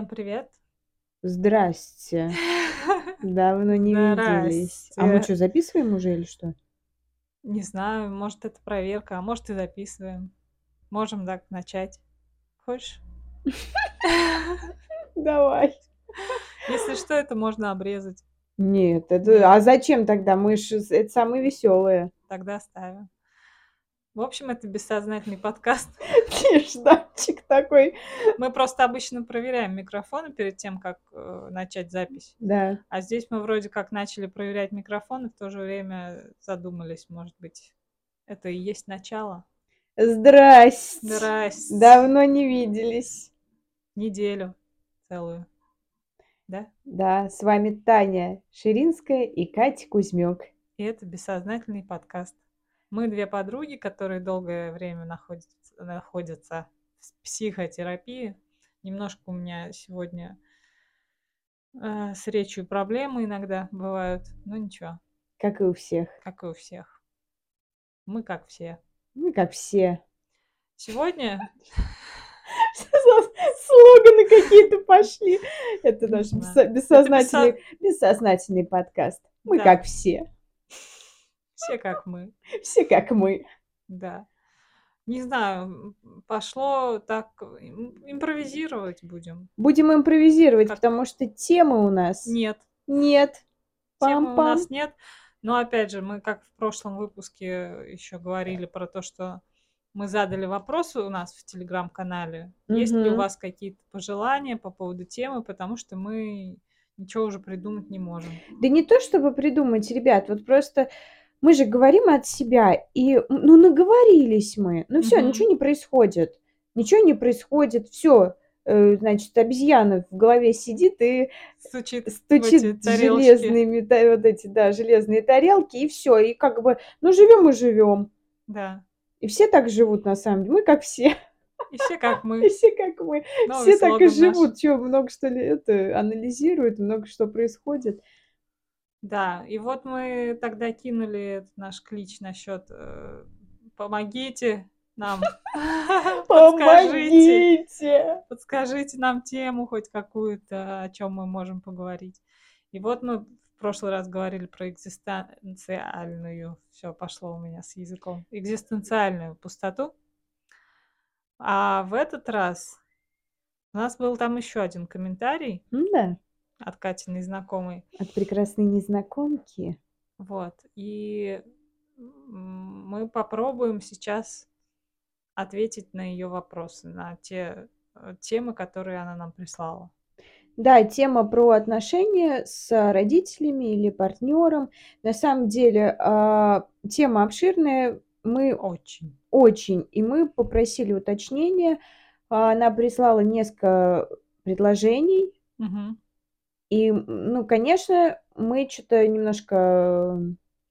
Всем привет. Здрасте. Давно не виделись. А мы что, записываем уже или что? Не знаю, может это проверка, а может и записываем. Можем так начать. Хочешь? Давай. Если что, это можно обрезать. Нет, это... А зачем тогда? Мы ж... Это самые веселые. Тогда ставим. В общем, это бессознательный подкаст. Нежданчик такой. Мы просто обычно проверяем микрофоны перед тем, как э, начать запись. Да. А здесь мы вроде как начали проверять микрофоны, в то же время задумались, может быть, это и есть начало. Здрасте. Здрасте. Давно не виделись. Неделю целую. Да? Да, с вами Таня Ширинская и Катя Кузьмёк. И это бессознательный подкаст. Мы две подруги, которые долгое время находятся, находятся в психотерапии. Немножко у меня сегодня э, с речью проблемы иногда бывают, но ничего, Как и у всех. как и у всех. Мы как все. Мы как все. Сегодня Слоганы какие-то пошли. Это наш бессознательный, бессознательный подкаст. Мы Да. как все. Все как мы. Все как мы. Да. Не знаю, пошло так, им- импровизировать будем. Будем импровизировать, Как- потому что темы у нас Нет, нет. темы у нас нет. Но опять же, мы как в прошлом выпуске еще говорили про то, что мы задали вопросы у нас в телеграм-канале. Есть ли у вас какие-то пожелания по поводу темы, потому что мы ничего уже придумать не можем. Да не то, чтобы придумать, ребят, вот просто мы же говорим от себя, и ну наговорились мы. Ну все, Мгм. ничего не происходит. Ничего не происходит. Все, значит, обезьяна в голове сидит и Стучит, стучит железными, та- вот эти, да, железные тарелки, и все. И как бы, ну живем и живем. Да. И все так живут, на самом деле. Мы как все. И все как И мы. все как мы. Новый все так и слоган наш. живут. Что, много что ли это анализируют, много что происходит. Да, и вот мы тогда кинули наш клич насчет э, помогите нам, подскажите, подскажите нам тему хоть какую-то, о чем мы можем поговорить. И вот мы в прошлый раз говорили про экзистенциальную, все пошло у меня с языком, экзистенциальную пустоту. А в этот раз у нас был там еще один комментарий Да, от Катиной знакомой. от прекрасной незнакомки. Вот. И мы попробуем сейчас ответить на ее вопросы, на те э, темы, которые она нам прислала. Да, тема про отношения с родителями или партнером. На самом деле, а, тема обширная. Мы Очень. очень, и мы попросили уточнения. А, Она прислала несколько предложений. Мгм. И, ну, конечно, мы что-то немножко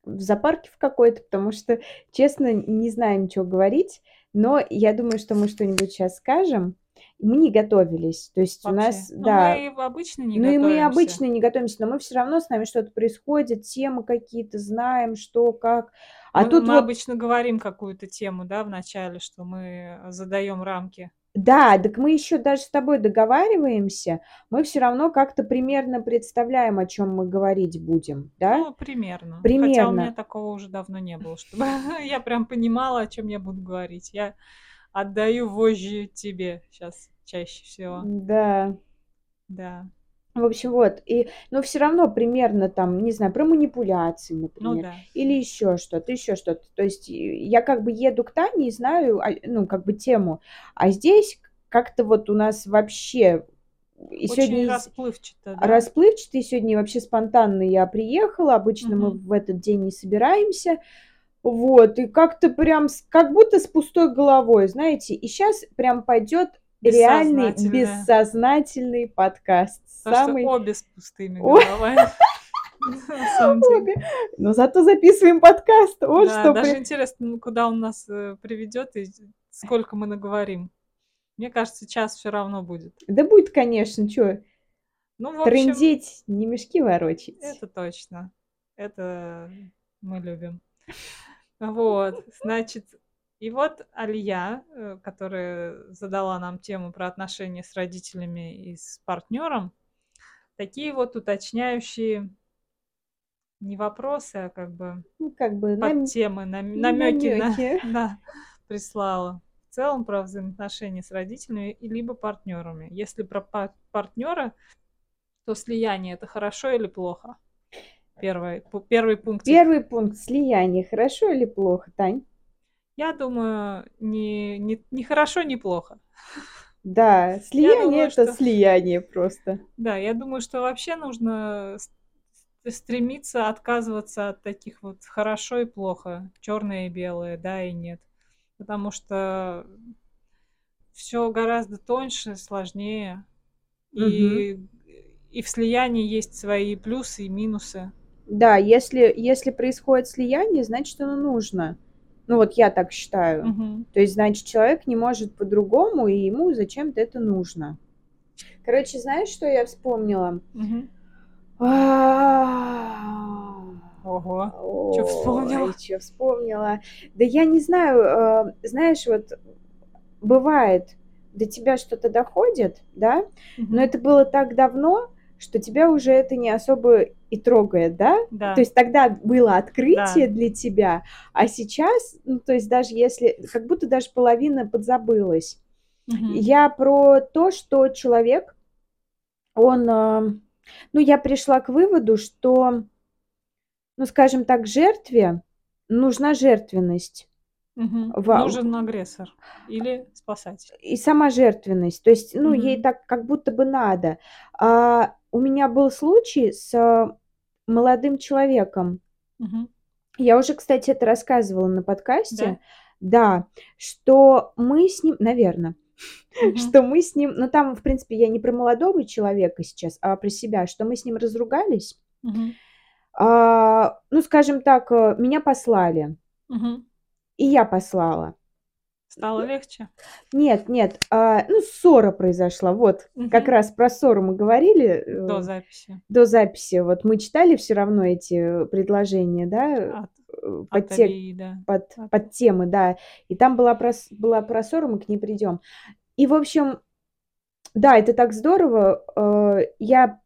в запарке в какой-то, потому что, честно, не знаем, что говорить. Но я думаю, что мы что-нибудь сейчас скажем. Мы не готовились. То есть у Вообще. нас, Ну, да, мы обычно не ну и мы готовимся. обычно не готовимся, но мы все равно с нами что-то происходит, темы какие-то знаем, что, как. А мы, тут мы вот, обычно говорим какую-то тему, да, в начале, что мы задаем рамки. Да, так мы еще даже с тобой договариваемся, мы все равно как-то примерно представляем, о чем мы говорить будем, да? Ну, примерно. Хотя у меня Примерно. такого уже давно не было, чтобы я прям понимала, о чем я буду говорить. Я отдаю вожжи тебе сейчас чаще всего. Да. Да. В общем, вот. И, но все равно примерно там, не знаю, про манипуляции, Ну например. да. Или еще что-то, еще что-то. То есть и я как бы еду к Тане и знаю, а, ну, как бы тему. А здесь как-то вот у нас вообще и Очень сегодня расплывчато, да. расплывчатый, сегодня вообще спонтанно я приехала. Обычно мы Мгм. в этот день не собираемся. Вот, и как-то прям, как будто с пустой головой, знаете. И сейчас прям пойдет реальный бессознательный подкаст. Потому Самый... что обе с пустыми головами. Но зато записываем подкаст. Вот Да, что даже при- интересно, ну, куда он нас э, приведет и сколько мы наговорим. Мне кажется, час все равно будет. Да будет, конечно, что, Ну, общем, трындеть, не мешки ворочить. это точно. Это мы любим. Вот, значит, И вот Алия, э, которая задала нам тему про отношения с родителями и с партнером, такие вот уточняющие не вопросы, а как бы Ну, как бы под нам... темы, намеки на, намеки. да, прислала. В целом про взаимоотношения с родителями и либо партнерами. Если про партнера, то слияние это хорошо или плохо? Первый, первый пункт. Первый пункт слияние. Хорошо или плохо, Тань? Я думаю, не, не, не хорошо, не плохо. Да, слияние думаю, это что... слияние просто. Да, я думаю, что вообще нужно стремиться отказываться от таких вот хорошо и плохо, черное и белое, да и нет. Потому что все гораздо тоньше, сложнее. Угу. И, и в слиянии есть свои плюсы и минусы. Да, если, если происходит слияние, значит, оно нужно. Ну вот я так считаю. Угу. То есть, значит, человек не может по-другому, и ему зачем-то это нужно. Короче, знаешь, что я вспомнила? Угу. Ого, что вспомнила? Что вспомнила? Да я не знаю, э, знаешь, вот бывает, до тебя что-то доходит, да, но это было так давно, что тебя уже это не особо и трогает, да? Да. То есть тогда было открытие да. для тебя, а сейчас, ну, то есть даже если, как будто даже половина подзабылась. Угу. Я про то, что человек, он, э, ну, я пришла к выводу, что, ну, скажем так, жертве нужна жертвенность. Угу. В... Нужен агрессор или спасатель. И сама жертвенность. То есть, ну, угу. ей так как будто бы надо. А у меня был случай с а, молодым человеком. Угу. Я уже, кстати, это рассказывала на подкасте. Да, да что мы с ним, наверное, угу. что мы с ним, ну там, в принципе, я не про молодого человека сейчас, а про себя, что мы с ним разругались. Угу. А, ну, скажем так, э, меня послали. Угу. И я послала. Стало легче? Нет, нет, а, ну ссора произошла, вот, угу. как раз про ссору мы говорили. Э, до записи. До записи, вот мы читали все равно эти предложения, да, от, э, под, от те, Авии, да. под, от... под темы, да, и там была про, была про ссору, мы к ней придем. И, в общем, да, это так здорово, э, я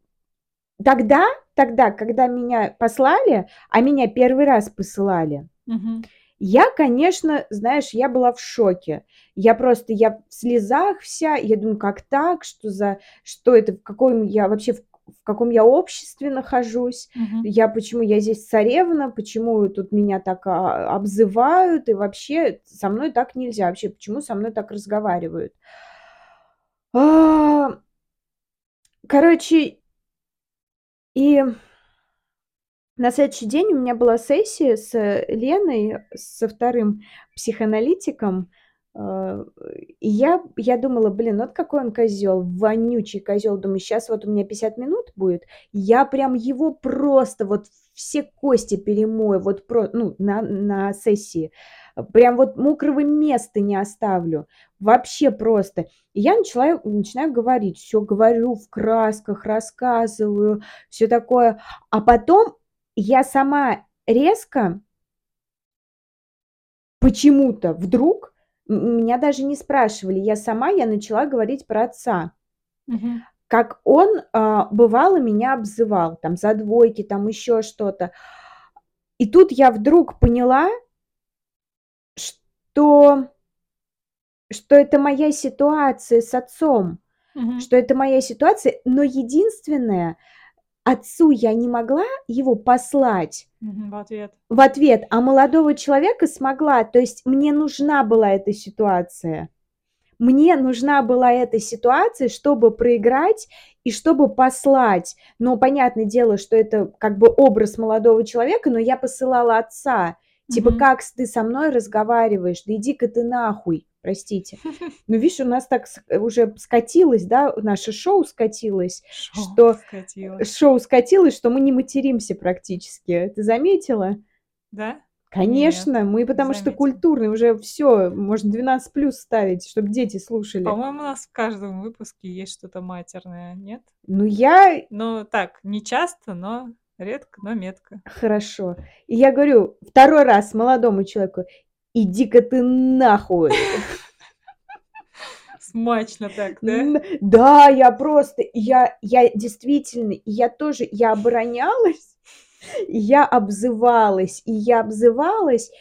тогда, тогда, когда меня послали, а меня первый раз посылали, угу. Я, конечно, знаешь, я была в шоке. Я просто, я в слезах вся, я думаю, как так, что за, что это, в каком я вообще, в, в каком я обществе нахожусь, угу. я, почему я здесь царевна, почему тут меня так а, обзывают, и вообще со мной так нельзя, вообще, почему со мной так разговаривают. А, короче, и на следующий день у меня была сессия с э, Леной, со вторым психоаналитиком. Э, и я, я думала, блин, вот какой он козел, вонючий козел. Думаю, сейчас вот у меня 50 минут будет. Я прям его просто вот все кости перемою, вот про, ну, на, на сессии. Прям вот мокрого места не оставлю. Вообще просто. И я начала, начинаю говорить, все говорю в красках, рассказываю, все такое. А потом я сама резко почему-то вдруг, меня даже не спрашивали, я сама, я начала говорить про отца. Угу. Как он а, бывало меня обзывал, там, за двойки, там, еще что-то. И тут я вдруг поняла, что, что это моя ситуация с отцом, угу. что это моя ситуация, но единственное, отцу я не могла его послать в ответ. в ответ, а молодого человека смогла. То есть мне нужна была эта ситуация. Мне нужна была эта ситуация, чтобы проиграть и чтобы послать. Но понятное дело, что это как бы образ молодого человека, но я посылала отца. Типа, mm-hmm. как ты со мной разговариваешь? Да иди-ка ты нахуй простите. Но видишь, у нас так уже скатилось, да, наше шоу скатилось, шоу что скатилось. шоу скатилось, что мы не материмся практически. Ты заметила? Да? Конечно, Нет, мы потому что культурные, уже все, можно 12 плюс ставить, чтобы дети слушали. По-моему, у нас в каждом выпуске есть что-то матерное, нет? Ну, я... Ну, так, не часто, но редко, но метко. Хорошо. И я говорю второй раз молодому человеку, иди-ка ты нахуй. Смачно так, да? Да, я просто, я, я действительно, я тоже, я оборонялась, я обзывалась, и я обзывалась,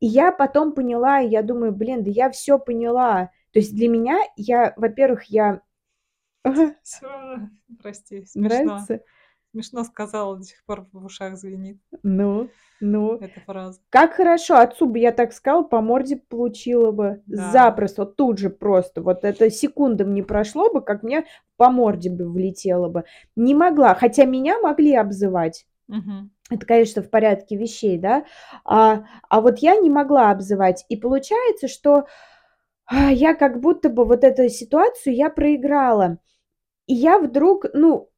и я потом поняла, и я думаю, блин, да я все поняла. То есть для меня, я, во-первых, я... Прости, смешно. Нравится? Смешно сказала, до сих пор в ушах звенит Ну, ну. эта фраза. Как хорошо, отцу бы я так сказала, по морде получила бы. Да. Запросто, вот тут же просто. Вот это секундам не прошло бы, как мне по морде бы влетело бы. Не могла, хотя меня могли обзывать. Мгм. Это, конечно, в порядке вещей, да. А, а вот я не могла обзывать. И получается, что а, я как будто бы вот эту ситуацию я проиграла. И я вдруг, ну,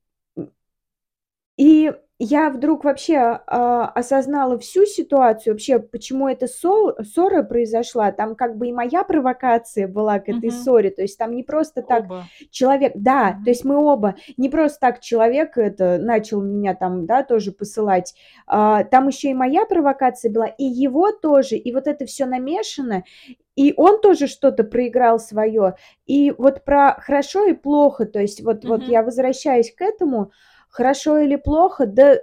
и я вдруг вообще а, осознала всю ситуацию, вообще, почему эта ссор- ссора произошла. Там как бы и моя провокация была к этой Мгм. ссоре. То есть там не просто так Оба. человек, да, Мгм. то есть мы оба, не просто так человек это начал меня там, да, тоже посылать, а, там еще и моя провокация была, и его тоже, и вот это все намешано, и он тоже что-то проиграл свое, и вот про хорошо и плохо, то есть вот, вот Мгм. я возвращаюсь к этому, хорошо или плохо, да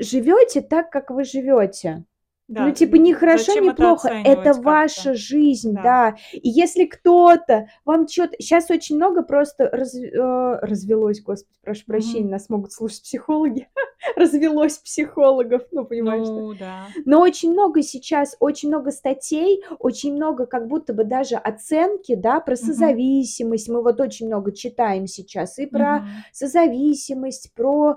живете так, как вы живете. Да, Ну, типа, не хорошо, зачем не это плохо, это как-то? ваша жизнь, Да. да. И если кто-то вам что-то... Сейчас очень много просто раз- э, развелось, господи, прошу прощения, Мгм. нас могут слушать психологи. Развелось психологов, ну, понимаешь? Ну, да. Но очень много сейчас, очень много статей, очень много как будто бы даже оценки, да, про созависимость. Мы вот очень много читаем сейчас и про Мгм. созависимость, про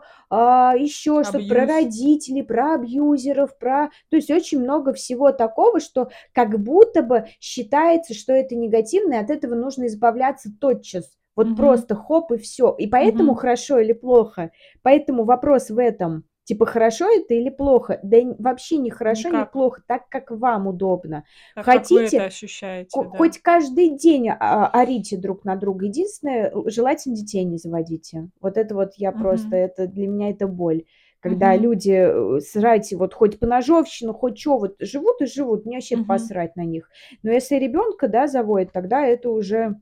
еще что-то, про родителей, про абьюзеров, про... То есть очень много всего такого, что как будто бы считается, что это негативно, и от этого нужно избавляться тотчас. Вот Мгм. просто хоп и все. И поэтому Мгм. хорошо или плохо. Поэтому вопрос в этом. Типа, хорошо это или плохо? Да вообще не хорошо, не Никак. плохо, так, как вам удобно. Так как вы Хотите, это ощущаете, Ко- да. Хоть каждый день а, орите друг на друга. Единственное, желательно детей не заводите. Вот это вот я просто, Мгм. это для меня это боль. Когда Мгм. люди э, срать вот хоть по ножовщину, хоть что, вот живут и живут, мне вообще Мгм. посрать на них. Но если ребенка, да, заводят, тогда это уже,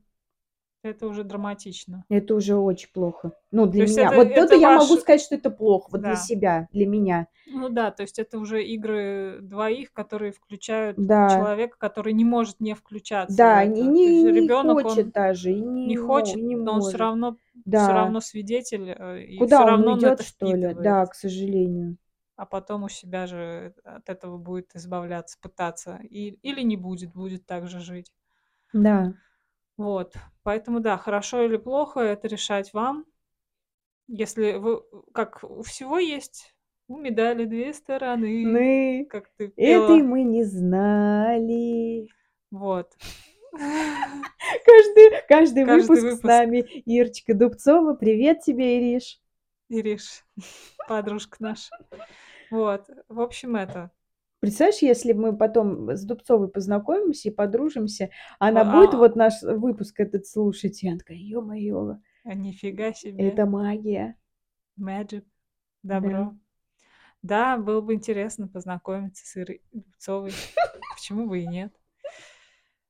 Это уже драматично. это уже очень плохо. Ну, То для есть меня. это, Вот это это я могу ваш... сказать, что это плохо, вот для Да. себя, для меня. Ну да, то есть это уже игры двоих, которые включают Да, человека, который не может не включаться да, это. То не, есть не ребенок, хочет он даже, и не не, хочет, не но он все может. равно, все Да. равно свидетель, э, и все Куда он равно он это что ли? Да, к сожалению. А потом у себя же от этого будет избавляться, пытаться. И, или не будет, будет так же жить. Да. Вот. Поэтому да, хорошо или плохо, это решать вам. Если вы, как у всего есть, у медали две стороны, Мы как ты этой пела. мы не знали. Вот. Каждый, каждый Каждый выпуск с выпуск. нами Ирочка Дубцова. Привет тебе, Ириш. Ириш, подружка наша. Вот. В общем, это. Представляешь, если мы потом с Дубцовой познакомимся и подружимся, она будет А, вот наш выпуск этот слушать, и она такая, ё-моё, а нифига себе. это магия. Magic. Да. Добро. Да, было бы интересно познакомиться с Ирой Дубцовой. Почему бы и нет?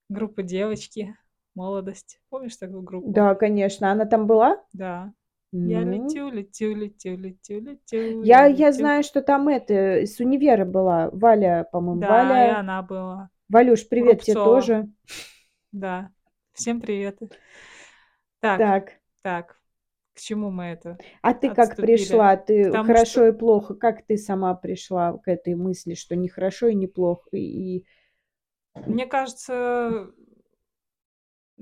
Группа девочки, молодость. Помнишь такую группу? Да, конечно. Она там была? Да. Я Ну, летю, летю, летю, летю, летю, я, я я летю. знаю, что там это, с универа была. Валя, по-моему, Да, и Валя. она была. Валюш, привет тебе Рубцова. тоже. Да. Всем привет. Так, Так, так. К чему мы это а ты как отступили? пришла? Ты Потому хорошо и плохо. Как ты сама пришла к этой мысли, что не хорошо и не плохо? И... мне кажется,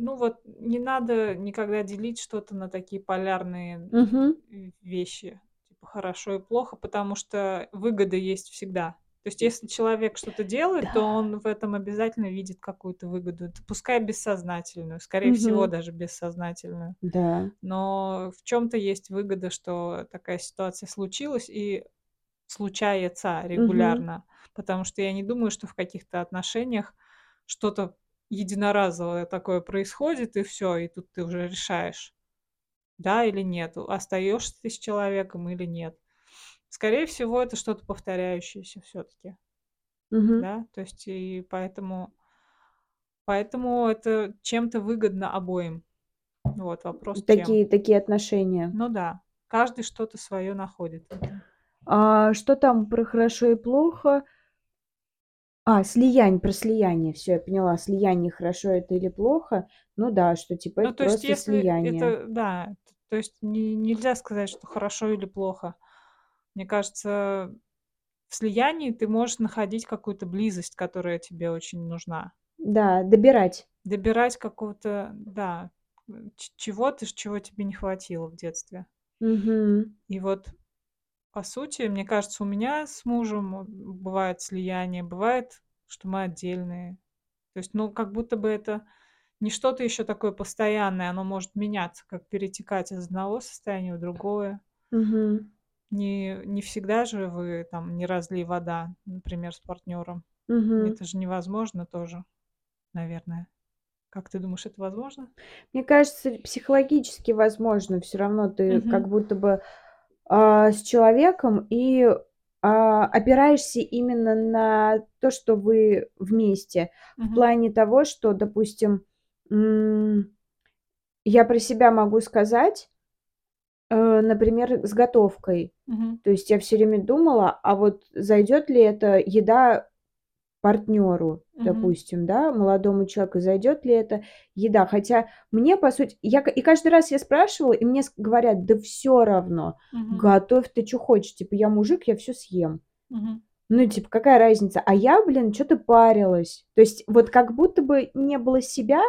ну вот не надо никогда делить что-то на такие полярные в- вещи, типа хорошо и плохо, потому что выгода есть всегда. То есть, если человек что-то делает, то Да. он в этом обязательно видит какую-то выгоду. Это пускай бессознательную, скорее всего, Мгм. даже бессознательную. Да. Но в чем-то есть выгода, что такая ситуация случилась и случается регулярно. Потому что я не думаю, что в каких-то отношениях что-то единоразовое такое происходит, и все, и тут ты уже решаешь, да или нет, остаешься ты с человеком или нет. Скорее всего, это что-то повторяющееся все-таки. Мгм. да, то есть и поэтому, поэтому это чем-то выгодно обоим. Вот вопрос чем. Такие такие отношения. Ну да, каждый что-то свое находит. А что там про хорошо и плохо? А, слияние, про слияние. Всё, я поняла. Слияние хорошо это или плохо? Ну да, что типа Ну, это то есть, просто если слияние. это, да, то есть не нельзя сказать, что хорошо или плохо. Мне кажется, в слиянии ты можешь находить какую-то близость, которая тебе очень нужна. Да, добирать. Добирать какого-то, да, ч чего-то, чего тебе не хватило в детстве. Мгм. И вот, по сути, мне кажется, у меня с мужем, м, бывает слияние, бывает, что мы отдельные. То есть, ну, как будто бы это не что-то еще такое постоянное, оно может меняться, как перетекать из одного состояния в другое. Мгм. Не не всегда же вы там не разлей вода, например, с партнером. Мгм. Это же невозможно тоже, наверное. Как ты думаешь, это возможно? Мне кажется, психологически возможно. Всё равно ты как Мгм. будто бы, а, с человеком и, а, опираешься именно на то, что вы вместе. В Мгм. плане того, что, допустим, я про себя могу сказать, э, например, с готовкой. Мгм. То есть я всё время думала, а вот зайдёт ли эта еда партнёру, Мгм. допустим, да, молодому человеку, зайдёт ли эта еда. Хотя мне, по сути, я и каждый раз я спрашивала, и мне говорят: "Да всё равно, Мгм. готовь ты чё хочешь, типа я мужик, я всё съем". Мгм. Ну, типа, какая разница? А я, блин, чё-то парилась. То есть вот как будто бы не было себя,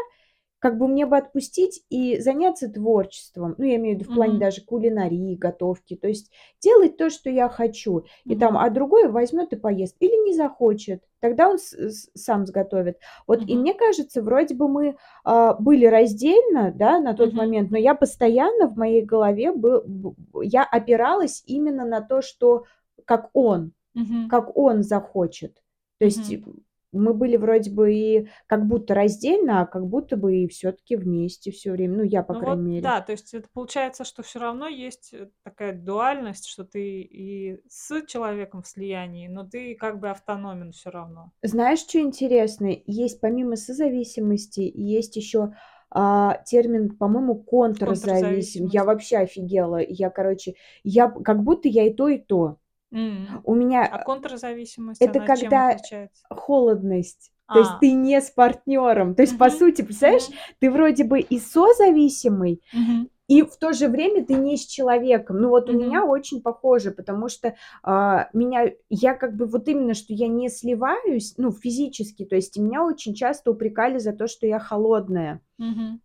как бы мне бы отпустить и заняться творчеством. Ну, я имею в виду в плане Мгм. даже кулинарии, готовки. То есть делать то, что я хочу. И там, Мгм. а другой возьмёт и поест или не захочет, тогда он с с сам сготовит. Вот и Мгм. мне кажется, вроде бы мы, а, были раздельно, да, на тот Мгм. момент, но я постоянно в моей голове бы б я опиралась именно на то, что как он, Мгм. как он захочет. То есть, Мгм. Мы были вроде бы и как будто раздельно, а как будто бы и всё-таки вместе всё время. Ну, я, по Ну крайней вот мере. да, то есть это получается, что всё равно есть, э, такая дуальность, что ты и с человеком в слиянии, но ты как бы автономен всё равно. Знаешь, чё интересно? Есть помимо созависимости, есть ещё, а, термин, по-моему, контрзависим. Я вообще офигела. Я, короче, я как будто я и то, и то. М. У меня, А а контрзависимость, это она чем когда отличается? холодность. То есть А. ты не с партнёром. То есть, по Мгм. сути, представляешь, Мгм. ты вроде бы и созависимый, Мгм. и в то же время ты не с человеком. Ну, вот у Мгм. меня очень похоже, потому что, а, меня я как бы вот именно, что я не сливаюсь, ну, физически. То есть меня очень часто упрекали за то, что я холодная. Мгм.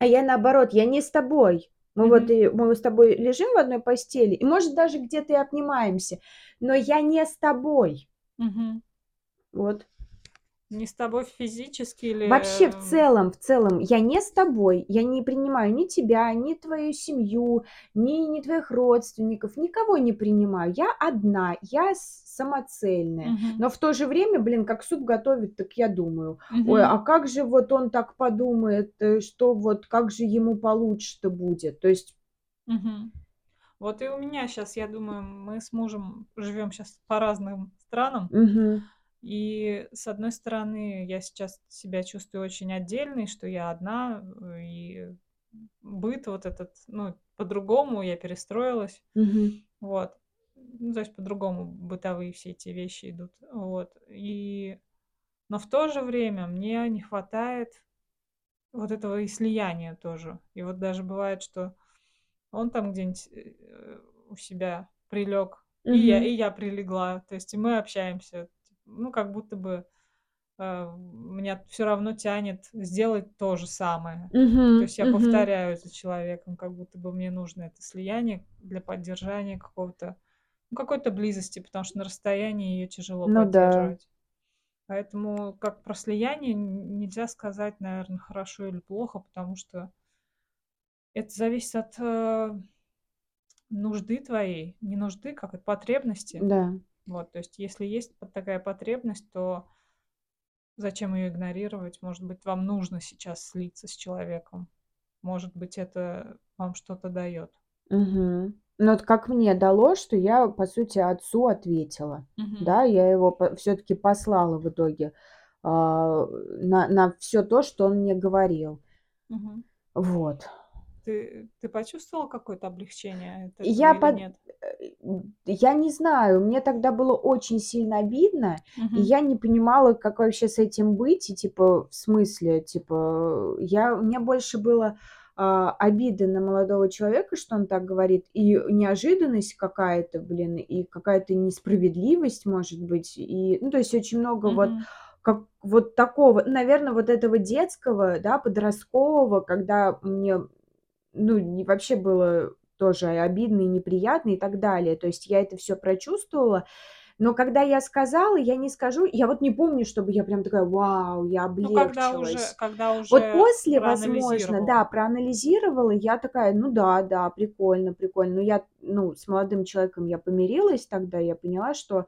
А я наоборот, я не с тобой. Мы вот и мы с тобой лежим в одной постели и, может, даже где-то и обнимаемся, но я не с тобой. Мгм. Вот. Не с тобой физически или, Вообще, в эм целом в целом я не с тобой. Я не принимаю ни тебя, ни твою семью, ни ни твоих родственников, никого не принимаю. Я одна, я самоцельная. Мгм. Но в то же время, блин, как суп готовят, так я думаю: "Ой, Мгм. а как же вот он так подумает, э, что вот как же ему получше-то будет?" То есть Мгм. Вот и у меня щас, я думаю, мы с мужем живем щас по разным странам. Мгм. И, с одной стороны, я сейчас себя чувствую очень отдельной, что я одна, и быт вот этот, ну, по-другому, я перестроилась. Мгм. Вот. Ну, то есть по-другому бытовые все эти вещи идут. Вот. И но в то же время мне не хватает вот этого и слияния тоже. И вот даже бывает, что он там где-нибудь, э, у себя прилёг, и я и я прилегла. То есть и мы общаемся. Ну, как будто бы, э, меня всё равно тянет сделать то же самое. То Мгм. есть я Мгм. повторяю за человеком, как будто бы мне нужно это слияние для поддержания какого-то, ну, какой-то близости, потому что на расстоянии её тяжело Ну да. поддерживать. Поэтому как про слияние нельзя сказать, наверно, хорошо или плохо, потому что это зависит от, э, нужды твоей. Не нужды, как от потребности. Да. Вот. То есть если есть такая потребность, то зачем её игнорировать? Может быть, вам нужно сейчас слиться с человеком. Может быть, это вам что-то даёт. Мгм. Ну, вот как мне дало, что я, по сути, отцу ответила. Мгм. Да, я его все-таки послала в итоге а, на, на все то, что он мне говорил. Мгм. Вот. Ты, ты почувствовала какое-то облегчение от этого Я под... нет? Я не знаю, мне тогда было очень сильно обидно, и Мгм. я не понимала, как вообще с этим быть, и типа, в смысле, типа, я, мне больше было а, обиды на молодого человека, что он так говорит, и неожиданность какая-то, блин, и какая-то несправедливость, может быть, и, ну, то есть очень много вот Мгм. как вот такого, наверное, вот этого детского, да, подросткового, когда мне, ну, не вообще было тоже обидно и неприятно и так далее. То есть я это все прочувствовала. Но когда я сказала, я не скажу, я вот не помню, чтобы я прям такая, вау, я Ну, когда уже, облегчилась. когда Вот уже после, возможно, да, проанализировала, я такая, ну да, да, прикольно, прикольно. Но я, ну, с молодым человеком я помирилась тогда, я поняла, что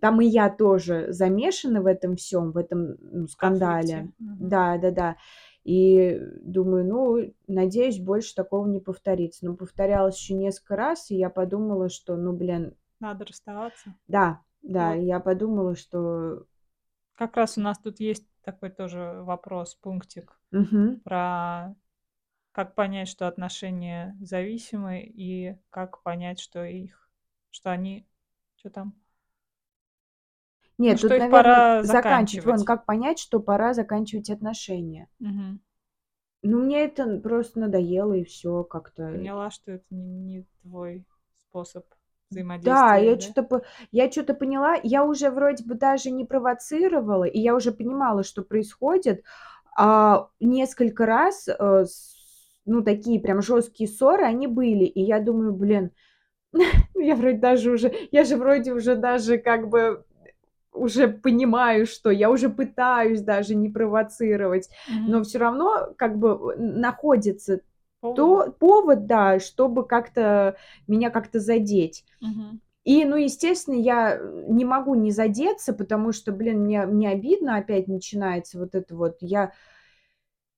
там и я тоже замешана в этом всем, в этом ну, скандале. конфликте. Да, да, да. И думаю, ну, надеюсь, больше такого не повторится. Но повторялось еще несколько раз, и я подумала, что, ну, блин, Надо расставаться. да, да, Вот. я подумала, что... Как раз у нас тут есть такой тоже вопрос, пунктик Мгм. про как понять, что отношения зависимы, и как понять, что их, что они, что там? Ну, Нет, что тут, их наверное, пора заканчивать. Вон, как понять, что пора заканчивать отношения? Мгм. Ну, мне это просто надоело, и все как-то. Поняла, что это не, не твой способ Да, взаимодействия, я да? что-то я что-то поняла. Я уже вроде бы даже не провоцировала, и я уже понимала, что происходит. А несколько раз, с ну, такие прям жесткие ссоры, они были. И я думаю, блин, я вроде даже уже я же вроде уже даже как бы уже понимаю, что я уже пытаюсь даже не провоцировать, но Мгм. все равно как бы н находится Поводы. то повод, да, чтобы как-то меня как-то задеть. Мгм. И, ну, естественно, я не могу не задеться, потому что, блин, мне мне обидно, опять начинается вот это вот. Я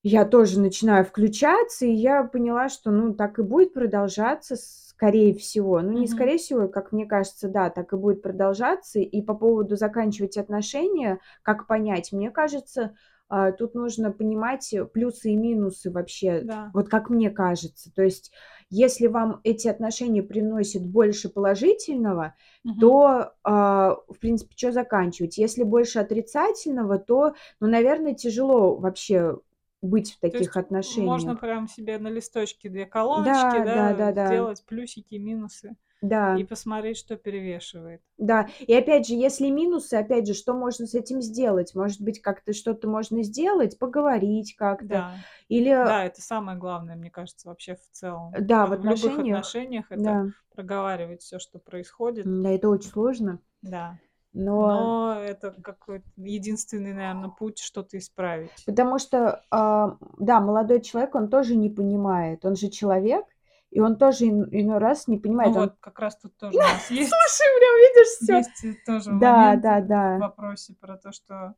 я тоже начинаю включаться, и я поняла, что, ну, так и будет продолжаться, скорее всего. Ну, не Мгм. скорее всего, как мне кажется, да, так и будет продолжаться. И по поводу заканчивать отношения, как понять? Мне кажется, а, тут нужно понимать плюсы и минусы вообще, Да. вот как мне кажется. То есть, если вам эти отношения приносят больше положительного, Мгм. то, а, в принципе, что заканчивать? Если больше отрицательного, то, ну, наверное, тяжело вообще быть в таких есть можно отношениях. прям себе на листочке две колоночки, Да, да, да-да-да. сделать плюсики, минусы и Да, посмотреть, что перевешивает. да. И опять же, если минусы, опять же, что можно с этим сделать? Может быть, как-то что-то можно сделать, поговорить как-то Да. или Да, это самое главное, мне кажется, вообще в целом. Да, в В любых отношениях, отношениях это да. проговаривать все, что происходит. Да, это очень сложно, Да. Но Но это какой-то единственный, наверное, путь что-то исправить. потому что, а, да, молодой человек, он тоже не понимает, он же человек, и он тоже ин иной раз не Ну понимает, он вот, как раз тут тоже у нас есть, Слушай, прям видишь всё. есть тоже Да, момент да, в да. вопросе про то, что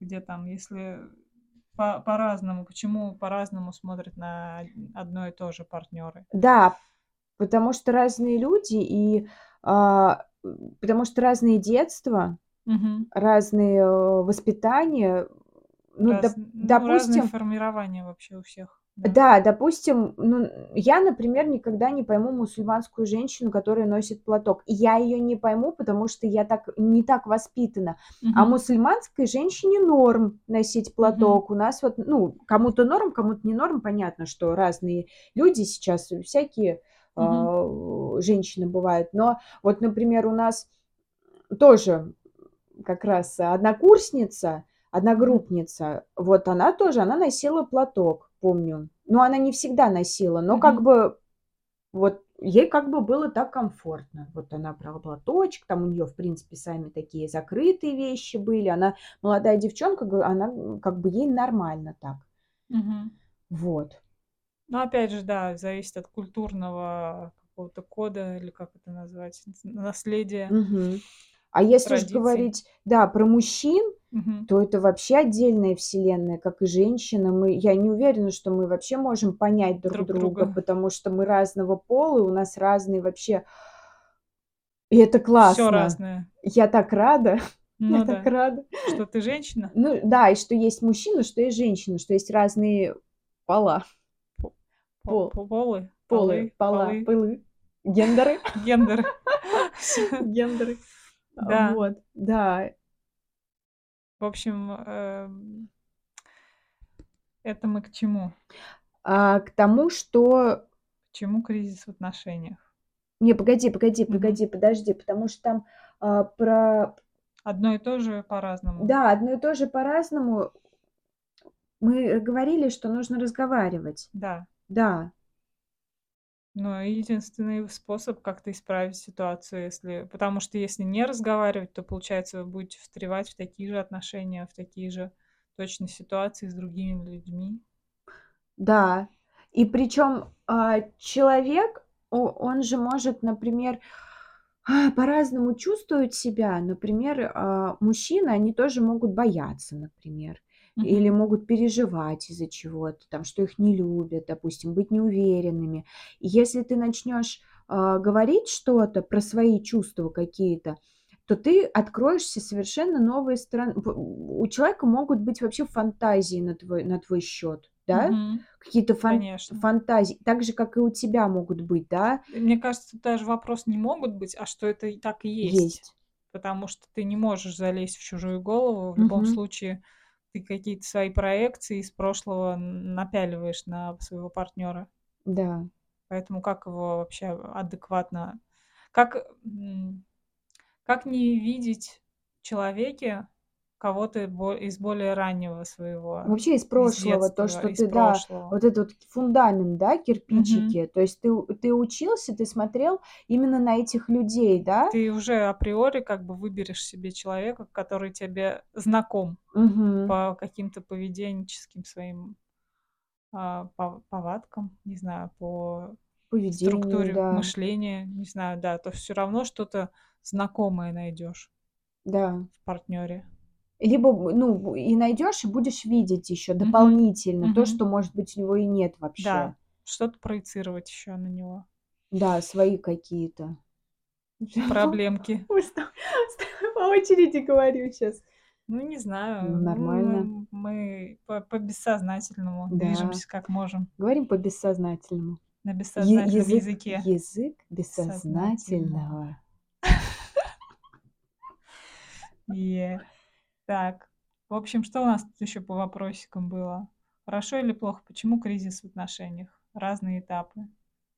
где там, если по- по-разному, почему по-разному смотрят на одно и то же партнеры. Да, потому что разные люди и, а, потому что разные детства, Мгм. разные, э, воспитания. Ну, Раз- доп ну, разные допустим формирования вообще у всех. Да. Да, допустим, ну, я, например, никогда не пойму мусульманскую женщину, которая носит платок. И я ее не пойму, потому что я так не так воспитана. А Мгм. мусульманской женщине норм носить платок. У нас вот, ну, кому-то норм, кому-то не норм. Понятно, что разные люди сейчас, всякие А, женщины бывают. Но вот, например, у нас тоже как раз однокурсница, одногруппница, вот она тоже, она носила платок, помню. Но она не всегда носила, но как Мгм. бы вот ей как бы было так комфортно. Вот она брала платочек, там у нее, в принципе, сами такие закрытые вещи были. Она молодая девчонка, она как бы ей нормально так. Мгм. Вот. Ну, опять же, да, зависит от культурного какого-то кода, или как это назвать, наследия. Мгм. А если уж Традиций. говорить, да, про мужчин, Мгм. то это вообще отдельная вселенная, как и женщина. Мы, я не уверена, что мы вообще можем понять друг, Друг друга, друга. потому что мы разного пола, и у нас разные вообще... И это классно. Все разное. Я так рада, Ну я так да. рада. Что ты женщина? Ну да, и что есть мужчина, что есть женщина, что есть разные пола, По- Пол. по- Полы? полы, пола, полы, пылы, гендеры, Гендеры. гендеры. Да. Вот, да. В общем, эм, это мы к чему? А, к тому, что... К чему кризис в отношениях? Не, погоди, погоди, погоди, подожди, потому что там а, про... Одно и то же по-разному. Да, одно и то же по-разному. Мы говорили, что нужно разговаривать. Да. Да, Но единственный способ как-то исправить ситуацию, если... Потому что если не разговаривать, то, получается, вы будете встревать в такие же отношения, в такие же точно ситуации с другими людьми. да. И причем а, человек, он же может, например, а, по-разному чувствовать себя. Например, а, мужчины, они тоже могут бояться, например. Или могут переживать из-за чего-то, там, что их не любят, допустим, быть неуверенными. И если ты начнешь а, говорить что-то про свои чувства какие-то, то ты откроешься совершенно новые стороны. У человека могут быть вообще фантазии на твой, на твой счет, да? Мгм. Какие-то фан- Конечно. фантазии, так же, как и у тебя могут быть, да? Мне кажется, даже вопрос не могут быть, а что это так и есть. Есть. Потому что ты не можешь залезть в чужую голову. В любом Мгм. случае, ты какие-то свои проекции из прошлого напяливаешь на своего партнера. Да. Поэтому как его вообще адекватно... Как, как не видеть в человеке кого-то из более раннего своего, Вообще из из прошлого, то, детства, что из ты, да, прошлого. вот этот фундамент, да, кирпичики, то есть ты, ты учился, ты смотрел именно на этих людей, да? Ты уже априори как бы выберешь себе человека, который тебе знаком Угу. по каким-то поведенческим своим а, пов- повадкам, не знаю, по Поведению, структуре да, мышления, не знаю, да, то все равно что-то знакомое найдешь да. в партнере. Либо, ну, и найдешь, и будешь видеть еще дополнительно то, Мгм. что, может быть, у него и нет Да, вообще. что-то проецировать еще на него. Да, свои какие-то. Проблемки. По очереди говорю сейчас. Ну, не знаю. Ну, нормально. Мы, мы по, по бессознательному Да. движемся как можем. Говорим по бессознательному. На Е- бессознательном язык, языке. язык Сознательного. бессознательного. Е. Так. В общем, что у нас тут еще по вопросикам было? Хорошо или плохо? Почему кризис в отношениях? Разные этапы.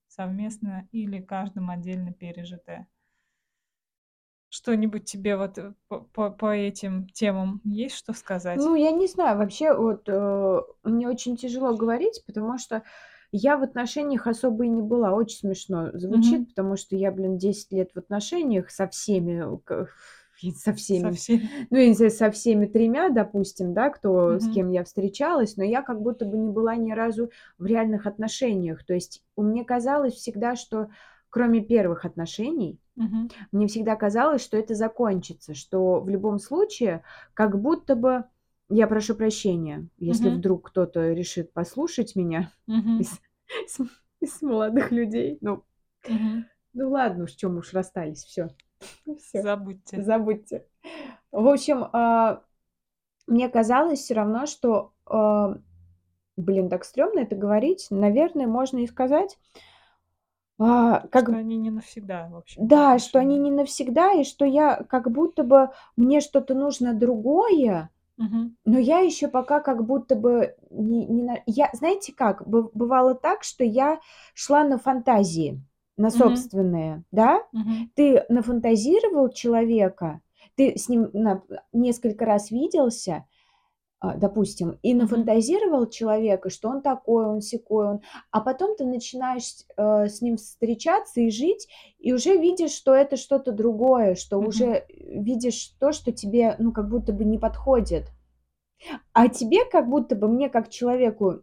Совместно или каждым отдельно пережитое. Что-нибудь тебе вот э, по, по- по этим темам есть что сказать? Ну, я не знаю, вообще вот э, мне очень тяжело говорить, потому что я в отношениях особо и не была. Очень смешно звучит, Мгм. потому что я, блин, 10 лет в отношениях со всеми, к- и со всеми, ну, я не знаю, со всеми тремя, допустим, да, кто, с Мгм. кем я встречалась, но я как будто бы не была ни разу в реальных отношениях. То есть мне казалось всегда, что кроме первых отношений, Мгм. мне всегда казалось, что это закончится, что в любом случае, как будто бы, я прошу прощения, если Мгм. вдруг кто-то решит послушать меня Мгм. из, из- из молодых людей, ну, Мгм. ну ладно уж, чем уж расстались, все, все, Забудьте. забудьте. В общем, а, мне казалось все равно, что, а, блин, так стрёмно это говорить, наверное, можно и сказать, а, как Что они не навсегда, в общем. Да, что они не навсегда, и что я как будто бы мне что-то нужно другое, но я еще пока как будто бы не, не на... Я, знаете как, бы- бывало так, что я шла на фантазии, на собственные, да? Мгм. Ты нафантазировал человека, ты с ним на- несколько раз виделся, а, допустим, и нафантазировал человека, что он такой, он сякой, он, а потом ты начинаешь э, с ним встречаться и жить, и уже видишь, что это что-то другое, что Мгм. уже видишь то, что тебе, ну, как будто бы не подходит. А тебе как будто бы, мне как человеку,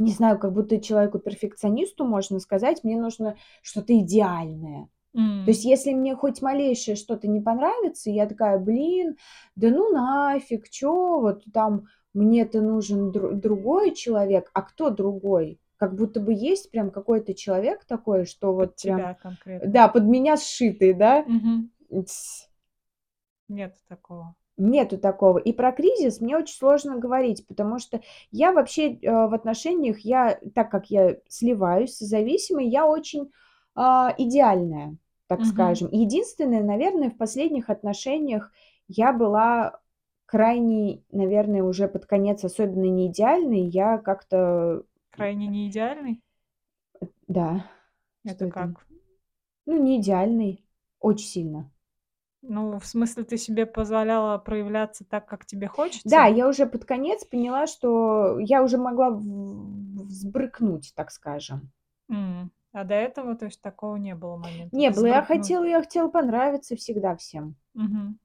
не знаю, как будто человеку-перфекционисту можно сказать, мне нужно что-то идеальное. То есть, если мне хоть малейшее что-то не понравится, я такая, блин, да ну нафиг, чё, вот там мне-то нужен дру- другой человек, а кто другой? Как будто бы есть прям какой-то человек такой, что Под вот прям, тебя конкретно. да, под меня сшитый, да? Тс. Нет такого. Нету такого. И про кризис мне очень сложно говорить, потому что я вообще э, в отношениях, я, так как я сливаюсь, зависимой, я очень а, идеальная, так Мгм. скажем. Единственное, наверное, в последних отношениях я была крайне, наверное, уже под конец особенно не идеальной. Я как-то, Крайне не идеальный? да, что Это это? как? Ну, не идеальный, очень сильно. Ну, в смысле, ты себе позволяла проявляться так, как тебе Да, хочется? я уже под конец поняла, что я уже могла взбрыкнуть, так скажем. М. А до этого, то есть, такого не было момента Не было, я хотела, я хотела понравиться всегда всем. Мгм.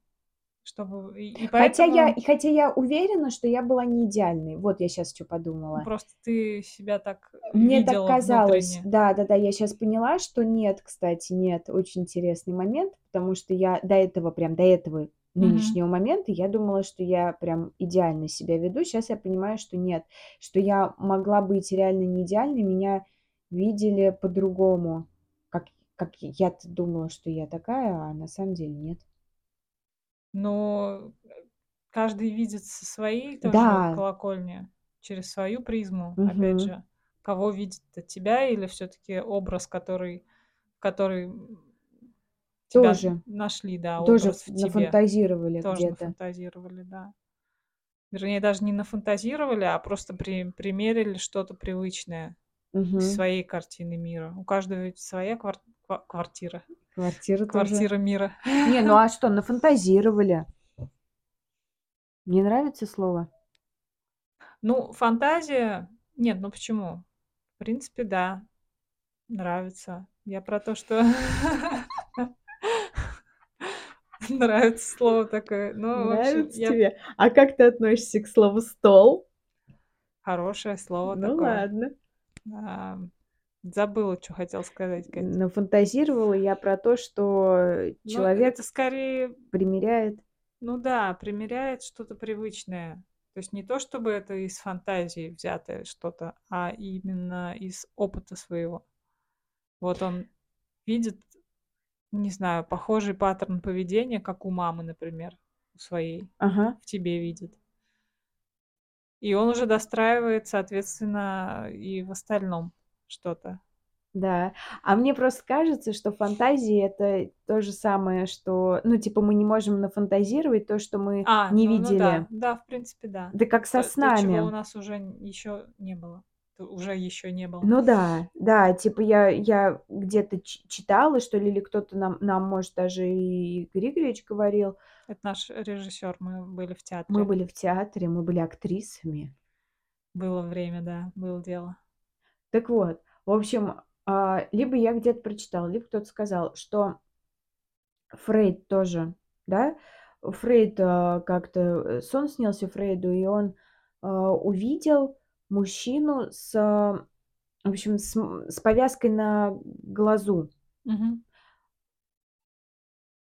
Чтобы... И, и Хотя я, поэтому хотя я уверена, что я была не идеальной. Вот я сейчас что подумала. просто ты себя так Мне так казалось. внутренне. Да, да, да, я сейчас поняла, что нет, кстати, нет. Очень интересный момент, потому что я до этого, прям до этого нынешнего момента, я думала, что я прям идеально себя веду. Сейчас я понимаю, что нет, что я могла быть реально не идеальной, меня видели по-другому, как, как я-то думала, что я такая, а на самом деле нет. Но э, каждый видит со своей тоже Да, колокольни, через свою призму, опять мгм, же. Кого видит тебя или все-таки образ, который, который тебя тоже, нашли, да, тоже образ в тебе. нафантазировали Тоже где-то. нафантазировали, да. Вернее, даже не нафантазировали, а просто при, примерили что-то привычное Мгм. своей картины мира. У каждого ведь своя квар- ква- квартира. Квартира тоже. Мира. Не, ну а что, нафантазировали? Мне нравится слово. Ну, фантазия... Нет, ну почему? В принципе, да. Нравится. Я про то, что... Нравится слово такое. Ну, общем, Нравится я... тебе? А как ты относишься к слову стол? Хорошее слово Ну такое. ладно. Забыла, что хотел сказать, Катя. Нафантазировала я про то, что Ну, человек это скорее, примеряет. ну да, примеряет что-то привычное. То есть не то, чтобы это из фантазии взятое что-то, а именно из опыта своего. Вот он видит, не знаю, похожий паттерн поведения, как у мамы, например, у своей, Ага. в тебе видит. И он уже достраивает, соответственно, и в остальном что-то. Да. А мне просто кажется, что фантазии это то же самое, что, ну, типа, мы не можем нафантазировать то, что мы А, не ну, ну да, видели. да, в принципе, да. Да как со То, то, чего у снами. нас уже еще не было. Уже еще не было. Ну да, да, типа я, я где-то читала, что ли, или кто-то нам, нам, может, даже и Григорьевич говорил, Это наш режиссер, мы были в мы театре. были в театре, мы были актрисами. Было время, да, было дело. Так вот, в общем, а, либо я где-то прочитала, либо кто-то сказал, что Фрейд тоже, да, Фрейд а, как-то, э, сон снился Фрейду, и он а, увидел мужчину с, в общем, с, с повязкой на глазу.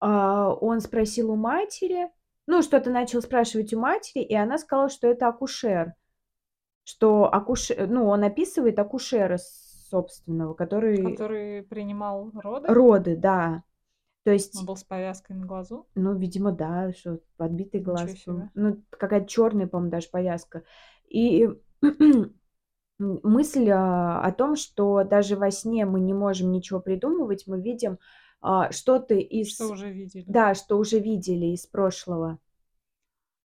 А, он спросил у матери, ну, что-то начал спрашивать у матери, и она сказала, что это акушер, что акушер, ну, он описывает акушера собственного, который Который принимал роды, роды, да. То он есть, был с повязкой на глазу. ну, видимо, да, что подбитый глаз. Ну, какая-то черная, по-моему, даже повязка. И мысль а, о том, что даже во сне мы не можем ничего придумывать, мы видим а, что-то из... Что уже видели. Да, что уже видели из прошлого.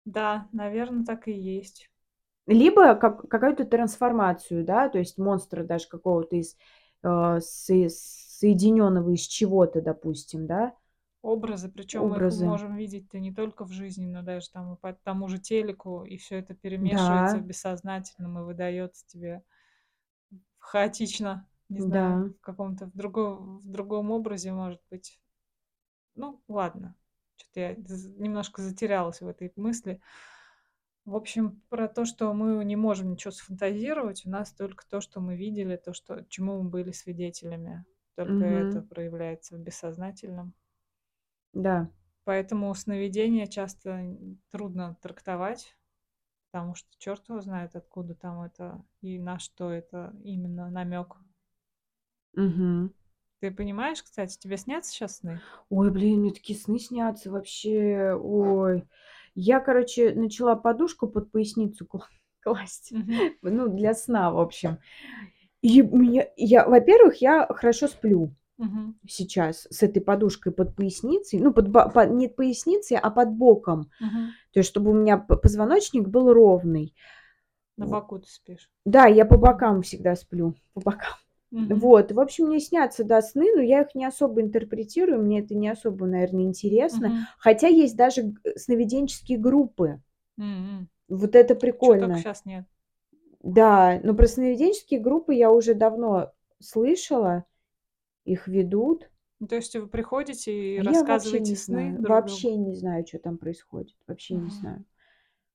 Да, наверное, так и есть. Либо как, какую-то трансформацию, да, то есть монстра даже какого-то из э, со- соединенного из чего-то, допустим, да, Образы, причем мы их можем видеть-то не только в жизни, но даже там и по тому же телеку, и все это перемешивается в Да, бессознательном и выдается тебе хаотично, не знаю, да. в каком-то в другом, в другом образе, может быть. Ну, ладно. Что-то я немножко затерялась в этой мысли. В общем, про то, что мы не можем ничего сфантазировать, у нас только то, что мы видели, то, что, чему мы были свидетелями. То только это Мгм. проявляется в бессознательном. Да. Поэтому сновидения часто трудно трактовать, потому что черт его знает, откуда там это и на что это именно намек. Мгм. Ты понимаешь, кстати, тебе снятся сейчас сны? Ой, блин, мне такие сны снятся вообще. Ой. Я, короче, начала подушку под поясницу кла- класть. Мгм. Ну, для сна, в общем. И меня, я, во-первых, я хорошо сплю Мгм. сейчас с этой подушкой под поясницей. Ну, под, ба- по- не поясницей, а под боком. Мгм. То есть, чтобы у меня позвоночник был ровный. На боку ты спишь. Да, я по бокам всегда сплю. По бокам. Мгм. Вот, в общем, мне снятся, да, сны, но я их не особо интерпретирую, мне это не особо, наверное, интересно. Мгм. Хотя есть даже г- сновиденческие группы. М-м. Вот это прикольно. сейчас нет. Да, но про сновиденческие группы я уже давно слышала, их ведут. Ну, То есть вы приходите и А я вообще рассказываете не сны знаю, друг другу. вообще не знаю, что там происходит, вообще не Мгм. знаю.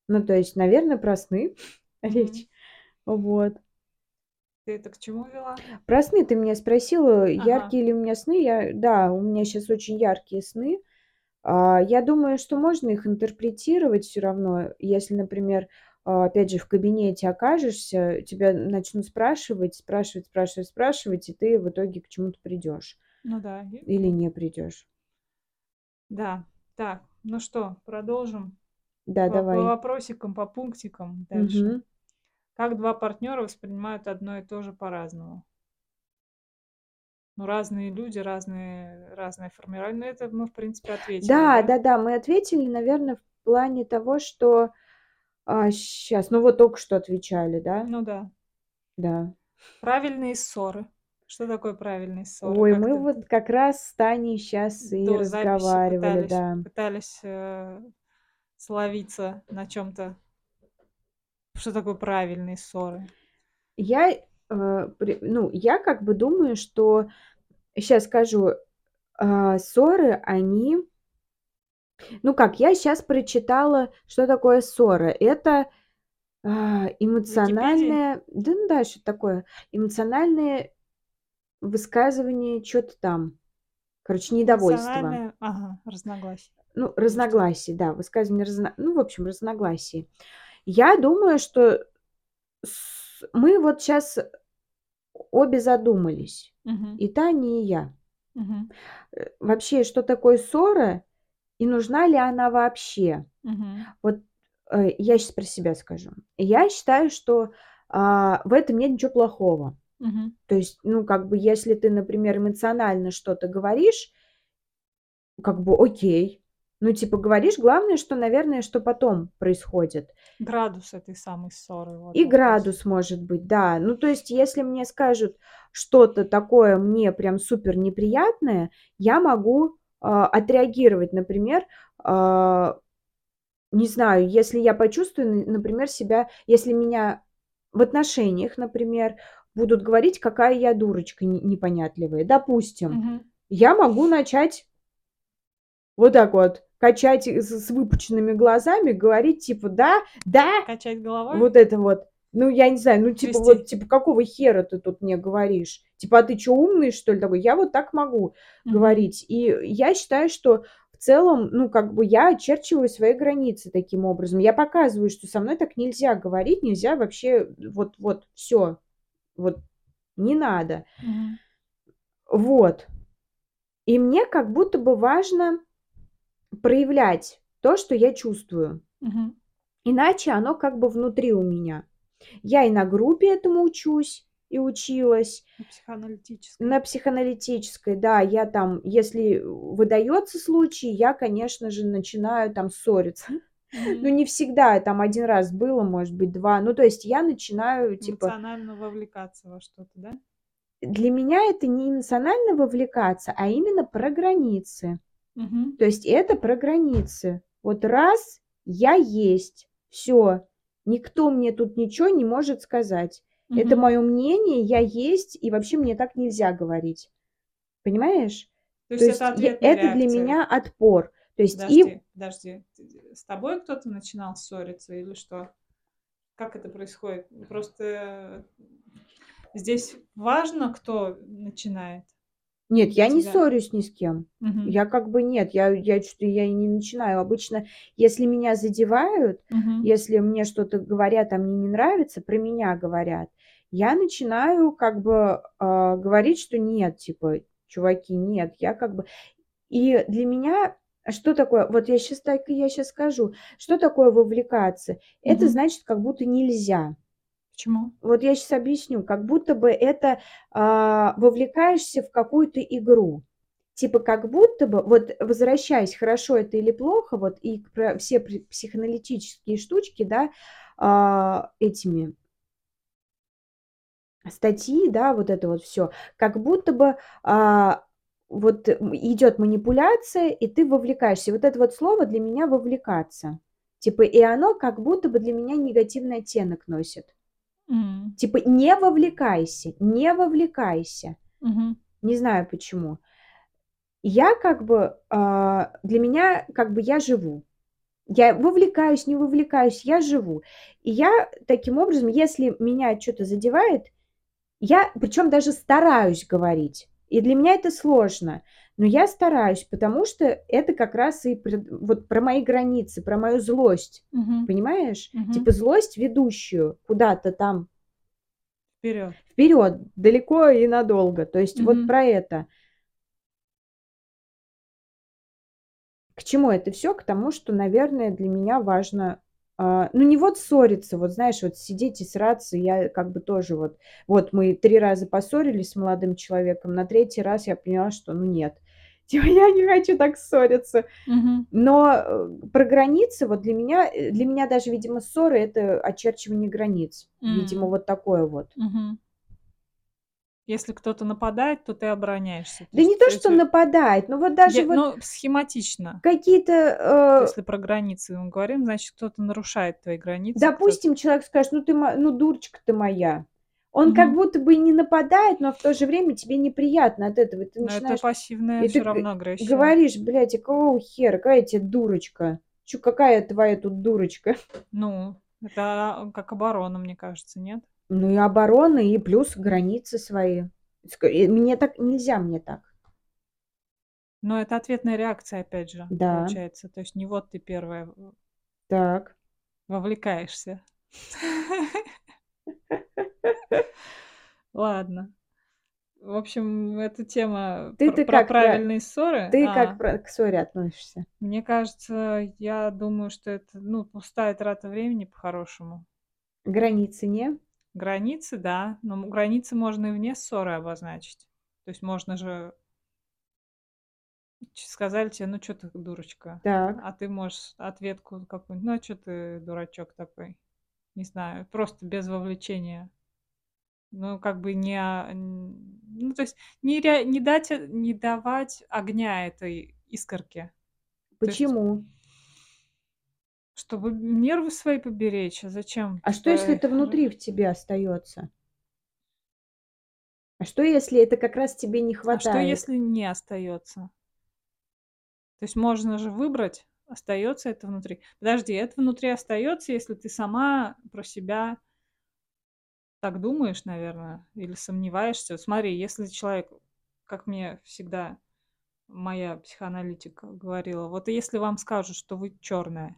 Ну, то есть, наверное, про сны Мгм. речь. Вот. Ты это к чему вела? Про сны ты меня спросила, Ага. яркие ли у меня сны. Я, да, у меня сейчас очень яркие сны. А, Я думаю, что можно их интерпретировать все равно. Если, например, а, опять же, в кабинете окажешься, тебя начнут спрашивать, спрашивать, спрашивать, спрашивать, и ты в итоге к чему-то придешь. Ну да. Или не придешь. Да. Так, ну что, продолжим. Да, По, по давай. вопросикам, по пунктикам дальше. Мгм. Как два партнера воспринимают одно и то же по-разному? Ну, разные люди, разные, разное формирование. Ну, это мы, в принципе, ответили, Да, да? да, да, мы ответили, наверное, в плане того, что сейчас, ну вот только что отвечали, да? Ну да. Да. Правильные ссоры. Что такое правильные ссоры? Ой, Как мы ты вот как раз с Таней сейчас и до разговаривали, пытались, да. пытались э, словиться на чем-то? Что такое правильные ссоры? Я, э, ну, я как бы думаю, что, сейчас скажу, а, ссоры, они, ну как, я сейчас прочитала, что такое ссора. Это Википедия? эмоциональное, да, ну да, что такое, эмоциональное высказывание, что-то там, короче, недовольство. Ага, разногласие. Ну, разногласий, да, высказывание, разно... ну, в общем, разногласий. Я думаю, что мы вот сейчас обе задумались, Мгм, и Таня, и я. Э, Вообще, что такое ссора, и нужна ли она вообще? мгм, Вот э, я сейчас про себя скажу. Я считаю, что а, в этом нет ничего плохого. мгм. То есть, ну, как бы, если ты, например, эмоционально что-то говоришь, как бы окей. Ну, типа, говоришь, главное, что, наверное, что потом происходит. Градус этой самой ссоры. Вот И вопрос. градус может быть, да. Ну, то есть, если мне скажут что-то такое мне прям супер неприятное, я могу а, отреагировать, например, а, не знаю, если я почувствую, например, себя, если меня в отношениях, например, будут говорить, какая я дурочка не- непонятливая, допустим, Мгм. я могу начать вот так вот качать с, с выпученными глазами, говорить типа да, да, Качать головой? вот это вот. Ну, я не знаю, ну, типа, Трясти. вот, типа, какого хера ты тут мне говоришь? Типа, а ты что, умный, что ли, такой? Я вот так могу Мгм. говорить. И я считаю, что в целом, ну, как бы я очерчиваю свои границы таким образом. Я показываю, что со мной так нельзя говорить, нельзя вообще, вот, вот, все, вот, не надо. Мгм. Вот. И мне как будто бы важно проявлять то, что я чувствую. Мгм. Иначе оно как бы внутри у меня. Я и на группе этому учусь и училась, На психоаналитической. на психоаналитической, да, я там, если выдается случай, я, конечно же, начинаю там ссориться. Мгм. Ну, не всегда, там один раз было, может быть, два. Ну, то есть я начинаю, типа, Эмоционально вовлекаться во что-то, да? для меня это не эмоционально вовлекаться, а именно про границы. То есть это про границы. Вот раз я есть, все, никто мне тут ничего не может сказать. Это Мгм. мое мнение, я есть, и вообще мне так нельзя говорить. Понимаешь? То То есть это я- это для меня отпор. То есть и Подожди, подожди. Ты- С тобой кто-то начинал ссориться или что? Как это происходит? Просто здесь важно, кто начинает. Нет, я не тебя? ссорюсь ни с кем. Мгм. Я как бы нет, я я что-то я и не начинаю. Обычно, если меня задевают, Мгм. если мне что-то говорят, а мне не нравится, про меня говорят, я начинаю как бы, а, говорить, что нет, типа, чуваки, нет. Я как бы и для меня что такое вот я сейчас так я сейчас скажу, что такое вовлекаться? Это Мгм. значит, как будто нельзя. Почему? Вот я сейчас объясню. Как будто бы это, а, вовлекаешься в какую-то игру. Типа как будто бы, вот возвращаясь, хорошо это или плохо, вот и все психоаналитические штучки, да, а, этими статьи, да, вот это вот всё, как будто бы, а, вот идёт манипуляция, и ты вовлекаешься. Вот это вот слово для меня "вовлекаться". Типа, и оно как будто бы для меня негативный оттенок носит. М. Типа не вовлекайся, не вовлекайся. Мгм. Не знаю почему. Я как бы, а, для меня как бы я живу. Я вовлекаюсь, не вовлекаюсь, я живу. И я таким образом, если меня чё-то задевает, я причём даже стараюсь говорить. И для меня это сложно, но я стараюсь, потому что это как раз и пр вот про мои границы, про мою злость. Мгм. Понимаешь? Мгм. Типа злость, ведущую куда-то там Вперёд. вперёд, далеко и надолго. То есть вот Мгм. про это. К чему это всё? К тому, что, наверное, для меня важно, а, ну, не вот ссориться, вот знаешь, вот сидеть и сраться. Я как бы тоже вот вот мы 3 раза поссорились с молодым человеком, на 3 раз я поняла, что ну нет, типа я не хочу так ссориться. Мгм. Но, э, про границы вот для меня, э, для меня даже, видимо, ссоры- это очерчивание границ. Видимо, М. вот такое вот. Мгм. Если кто-то нападает, то ты обороняешься. То Да не то, что эти нападает, но вот даже Я вот ну, схематично. какие-то, э Если про границы мы говорим, значит, кто-то нарушает твои границы, Допустим, человек скажет: "Ну ты ну, дурочка ты моя". Он как Мгм. будто бы и не нападает, но в то же время тебе неприятно от этого. И ты Но это начинаешь пассивная и всё г равно агрессия. говоришь: "Блядь, а какого хера? Какая я те дурочка? Чё, какая твоя тут дурочка?" Ну, это как оборона, мне кажется, нет? Ну, и оборона, и плюс границы свои. И мне так нельзя мне так. Но это ответная реакция, опять же, Да. получается. То есть не вот ты первая Так. вовлекаешься. Ладно. В общем, эта тема Ты-то про как про правильные ссоры. ты как А про к ссоре относишься? Мне кажется, я думаю, что это, ну, пустая трата времени по-хорошему. Границы не? Границы, да, но, границы можно и вне ссоры обозначить. То есть можно же сказали те: "Ну, чё ты, дурочка?" Так. А ты можешь ответку какую-нибудь: "Ну, а чё ты дурачок такой?" Не знаю, просто без вовлечения. Ну, как бы не, а, ну, то есть не ре не дать э не давать огня этой искорке. То есть Почему? Чтобы нервы свои поберечь. А зачем? А что, Типа, если э, это р внутри в тебе остаётся? А что, если это как раз тебе не А что, хватает? если не остаётся? То есть можно же выбрать, остаётся это внутри. Подожди, это внутри остаётся, если ты сама про себя так думаешь, наверно, или сомневаешься. Смотри, если человек, как мне всегда моя психоаналитик говорила: "Вот если вам скажут, что вы чёрная,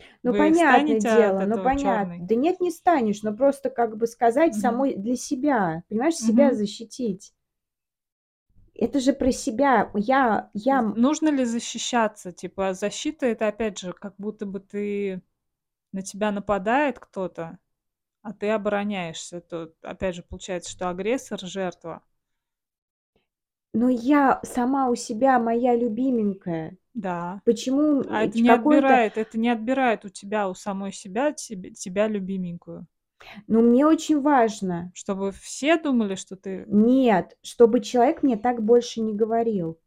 Ну, вы понятное дело, ну, понятно. чёрной?" Да нет, не станешь, но просто как бы сказать Мгм. самой для себя, понимаешь, себя Мгм. защитить. Это же про себя. Я я, нужно ли защищаться? Типа защита- это, опять же, как будто бы ты на тебя нападает кто-то, а ты обороняешься. То опять же получается, что агрессор- жертва. Но я сама у себя моя любименькая. Да. Почему, А это не отбирает это не отбирает у тебя, у самой себя, теб тебя любименькую. Ну, мне очень важно Чтобы все думали, что ты Нет, чтобы человек мне так больше не говорил.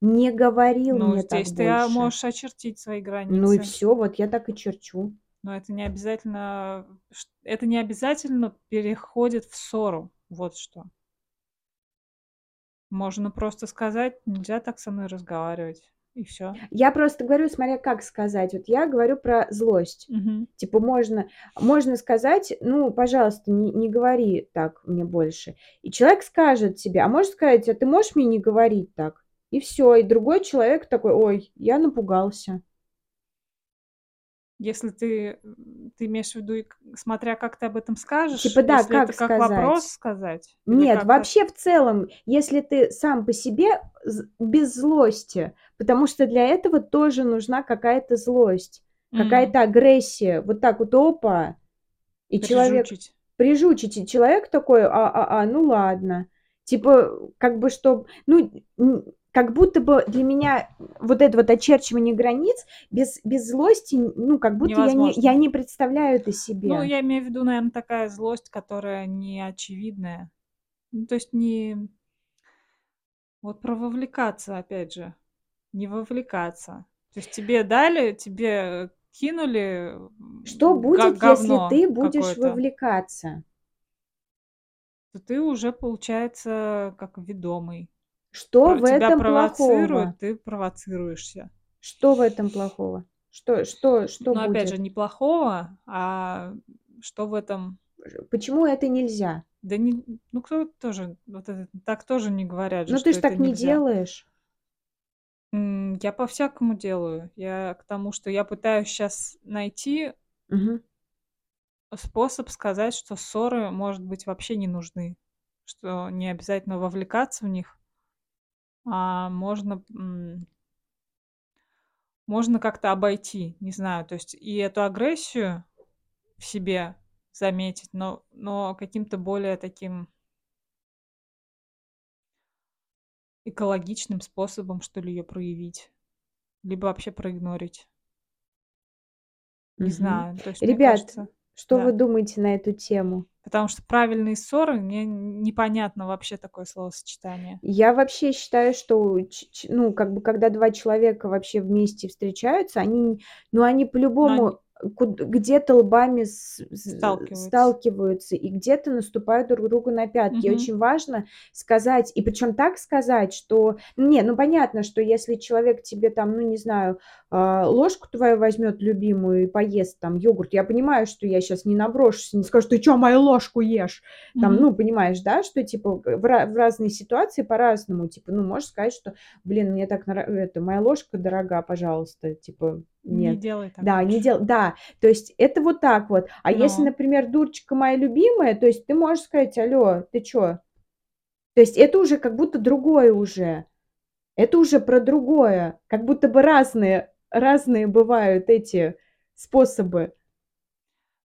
Не говорил Ну, мне так здесь ты, а, больше. можешь очертить свои Ну и границы. всё, вот я так и черчу. Но это не обязательно, это не обязательно переходит в ссору. Вот что. Можно просто сказать: "Нельзя так со мной разговаривать". и все. Я просто говорю, смотря как сказать. Вот я говорю про злость. Угу. Типа можно, можно сказать, ну, пожалуйста, не, не говори так мне больше. И человек скажет тебе, а может сказать, а ты можешь мне не говорить так? И все. И другой человек такой, ой, я напугался. Если ты, ты имеешь в виду, смотря как ты об этом скажешь, Типа, да, если как это как сказать? вопрос сказать, Нет, вообще в целом, если ты сам по себе без злости, потому что для этого тоже нужна какая-то злость, М, какая-то агрессия. Вот так вот, опа. И человек прижучить. прижучить, и человек такой, а, а, а, ну ладно. Типа, как бы, что, ну, как будто бы для меня вот это вот очерчивание границ без, без злости, ну, как будто я не, я не представляю это себе. Ну, я имею в виду, наверное, такая злость, которая не очевидная. Ну, то есть не... Вот про вовлекаться, опять же. Не вовлекаться. То есть тебе дали, тебе кинули Что будет, га- если говно ты будешь вовлекаться? то ты уже, получается, как ведомый. Что в тебя этом плохого? ты провоцируешься. Что в этом плохого? Что, что, что Но опять будет? же, не плохого, а что в этом... Почему это нельзя? Да не... Ну, кто тоже... Вот это, так тоже не говорят же, Ну, что ты же так не нельзя. делаешь. Я по-всякому делаю. Я к тому, что я пытаюсь сейчас найти Мгм. способ сказать, что ссоры, может быть, вообще не нужны. Что не обязательно вовлекаться в них, а можно, можно как-то обойти, не знаю. То есть и эту агрессию в себе заметить, но, но каким-то более таким экологичным способом, что ли, ее проявить. Либо вообще проигнорить. Не Мгм. знаю. То есть, Ребят, кажется, что да. вы думаете на эту тему? Потому что правильные ссоры, мне непонятно вообще такое словосочетание. Я вообще считаю, что, ну, как бы, когда два человека вообще вместе встречаются, они, ну, они по-любому где-то лбами сталкиваются. сталкиваются и где-то наступают друг другу на пятки. И Мгм. очень важно сказать, и причем так сказать, что, не, ну, понятно, что если человек тебе там, ну, не знаю, а, ложку твою возьмет любимую и поест там йогурт, я понимаю, что я сейчас не наброшусь, не скажу, ты что, мою ложку ешь? Там, Мгм. ну, понимаешь, да, что, типа, в, в разные ситуации по-разному, типа, ну, можешь сказать, что, блин, мне так, это, моя ложка дорога, пожалуйста, типа, Не нет. делай так Да, не дел, да, то есть это вот так вот. А если, Но. например, дурочка моя любимая, то есть ты можешь сказать, алло, ты чё? То есть это уже как будто другое уже. Это уже про другое. Как будто бы разные, разные бывают эти способы.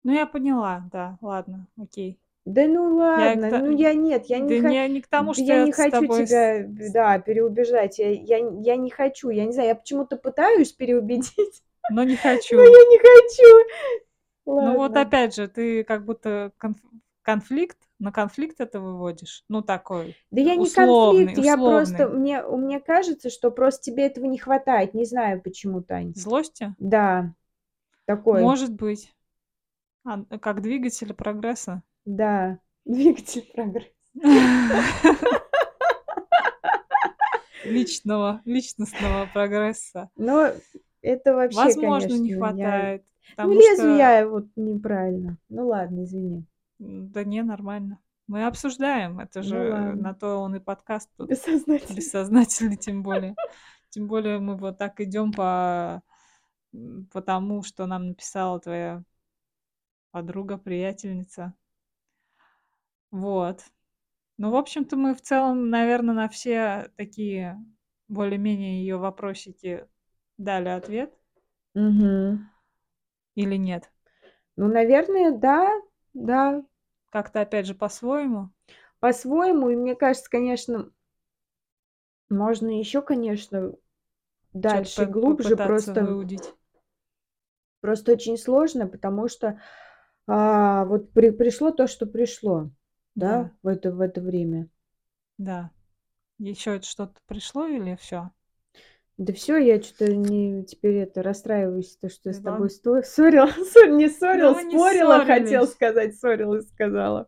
Ну, я поняла, да, ладно, окей. Да ну Я ладно, та- ну я нет, я Да не, ха- не, не к тому, да что я я не хочу тобой... тебя, да, переубеждать. Я, я, я не хочу, я не знаю, я почему-то пытаюсь переубедить, Но не но хочу. я не хочу. Ну вот Ладно. опять же, ты как будто конф- конфликт, на конфликт это выводишь. Ну, такой Да я не условный, конфликт, я просто, условный. мне, мне кажется, что просто тебе этого не хватает, не знаю почему, Тань. Злости? Да, такой, Может быть. А, Как двигатель прогресса. Да, двигатель прогресса. Личного, личностного прогресса. Но это вообще, Возможно, конечно, не хватает. Ну, Потому лезу что... я вот неправильно. Ну ладно, извини. Да не, нормально. Мы обсуждаем. Это Ну же ладно. на то он и подкаст тут. Бессознательно. Бессознательный тем более. Тем более мы вот так идем по, м, по тому, что нам написала твоя подруга, приятельница. Вот. Ну, в общем-то, мы в целом, наверное, на все такие более-менее ее вопросики дали ответ Мгм. или нет? Ну, наверное, да, да, Как-то, опять же, по-своему. по-своему. И мне кажется, конечно, можно еще, конечно, дальше глубже. Просто, выудить. просто очень сложно, потому что а, вот при- пришло то, что пришло, да, Да, в это, в это время. да. Еще что-то пришло или все? Да все, я что-то не теперь это расстраиваюсь, то, что я с тобой сто- ссорила, ссор- не ссорила, мы не спорила, хотел сказать, ссорила и сказала.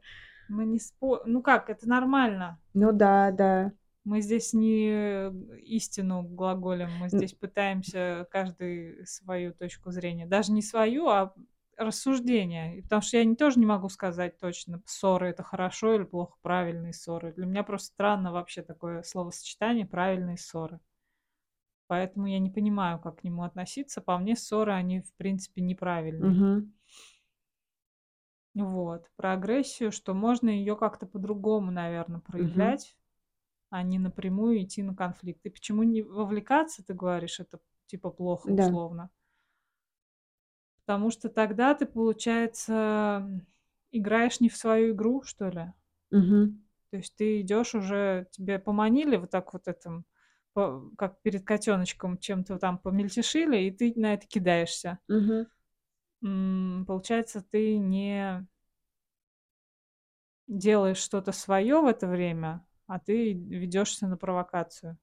Мы не спо... Ну как, это нормально. Ну да, да. Мы здесь не истину глаголем, мы здесь пытаемся каждый свою точку зрения. Даже не свою, а рассуждение. Потому что я тоже не могу сказать точно, ссоры это хорошо или плохо, правильные ссоры. Для меня просто странно вообще такое словосочетание правильные ссоры. Поэтому я не понимаю, как к нему относиться. По мне, ссоры, они, в принципе, неправильные. Угу. Вот. Про агрессию, что можно ее как-то по-другому, наверное, проявлять, а не напрямую идти на конфликт. И почему не вовлекаться, ты говоришь, это типа плохо, Да. условно. Потому что тогда ты, получается, играешь не в свою игру, что ли. Угу. То есть ты идешь уже, тебе поманили вот так вот этим, по- как перед котеночком чем-то там помельтешили, и ты на это кидаешься. Угу. М, Получается, ты не делаешь что-то свое в это время, а ты ведешься на провокацию.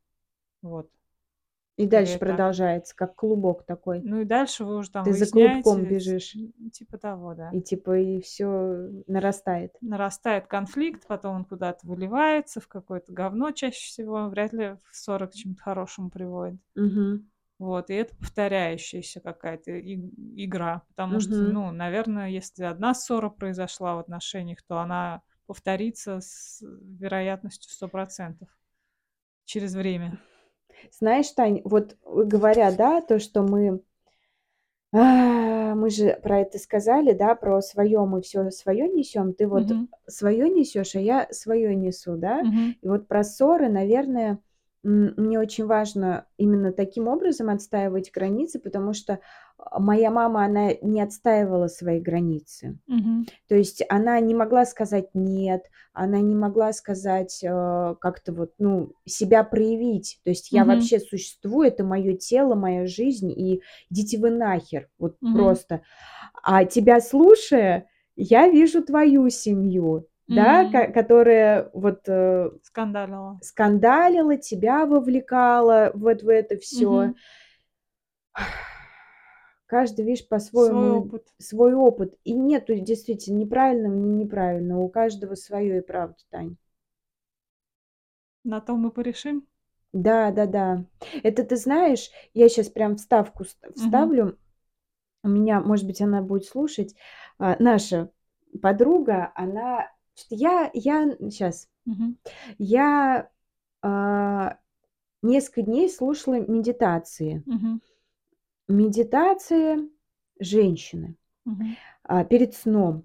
Вот. И дальше так. продолжается, как клубок такой. Ну и дальше вы уже там Ты за клубком бежишь. типа того, да. И типа и все нарастает. нарастает конфликт, потом он куда-то выливается в какое-то говно чаще всего, вряд ли в ссоры к чему-то хорошему приводит. Угу. Вот, и это повторяющаяся какая-то игра, потому что, Мгм. ну, наверное, если одна ссора произошла в отношениях, то она повторится с вероятностью 100% через время. Знаешь, Тань, вот говоря, да, то, что мы, а, мы же про это сказали, да, про свое мы все свое несем. Ты вот Мгм. свое несешь, а я свое несу, да. Мгм. И вот про ссоры, наверное, мне очень важно именно таким образом отстаивать границы, потому что а, моя мама, она не отстаивала свои границы. Мгм. То есть она не могла сказать нет, она не могла сказать э, как-то вот, ну, себя проявить. То есть я вообще существую, это мое тело, моя жизнь, и идите вы нахер, вот Мгм. просто. А тебя слушая, я вижу твою семью, да, ко- которая вот э, Скандалила. скандалила, тебя вовлекала вот в это все. Каждый, видишь, Свой по-своему опыт. свой опыт. И нету действительно неправильного, не неправильного. У каждого свое и правда, Тань. На то мы порешим. Да, да, да. Это ты знаешь, я сейчас прям вставку вставлю. У меня, может быть, она будет слушать. А, наша подруга, она... Я, я сейчас, Мгм. я а, несколько дней слушала медитации. Мгм. Медитации женщины. Мгм. а, перед сном.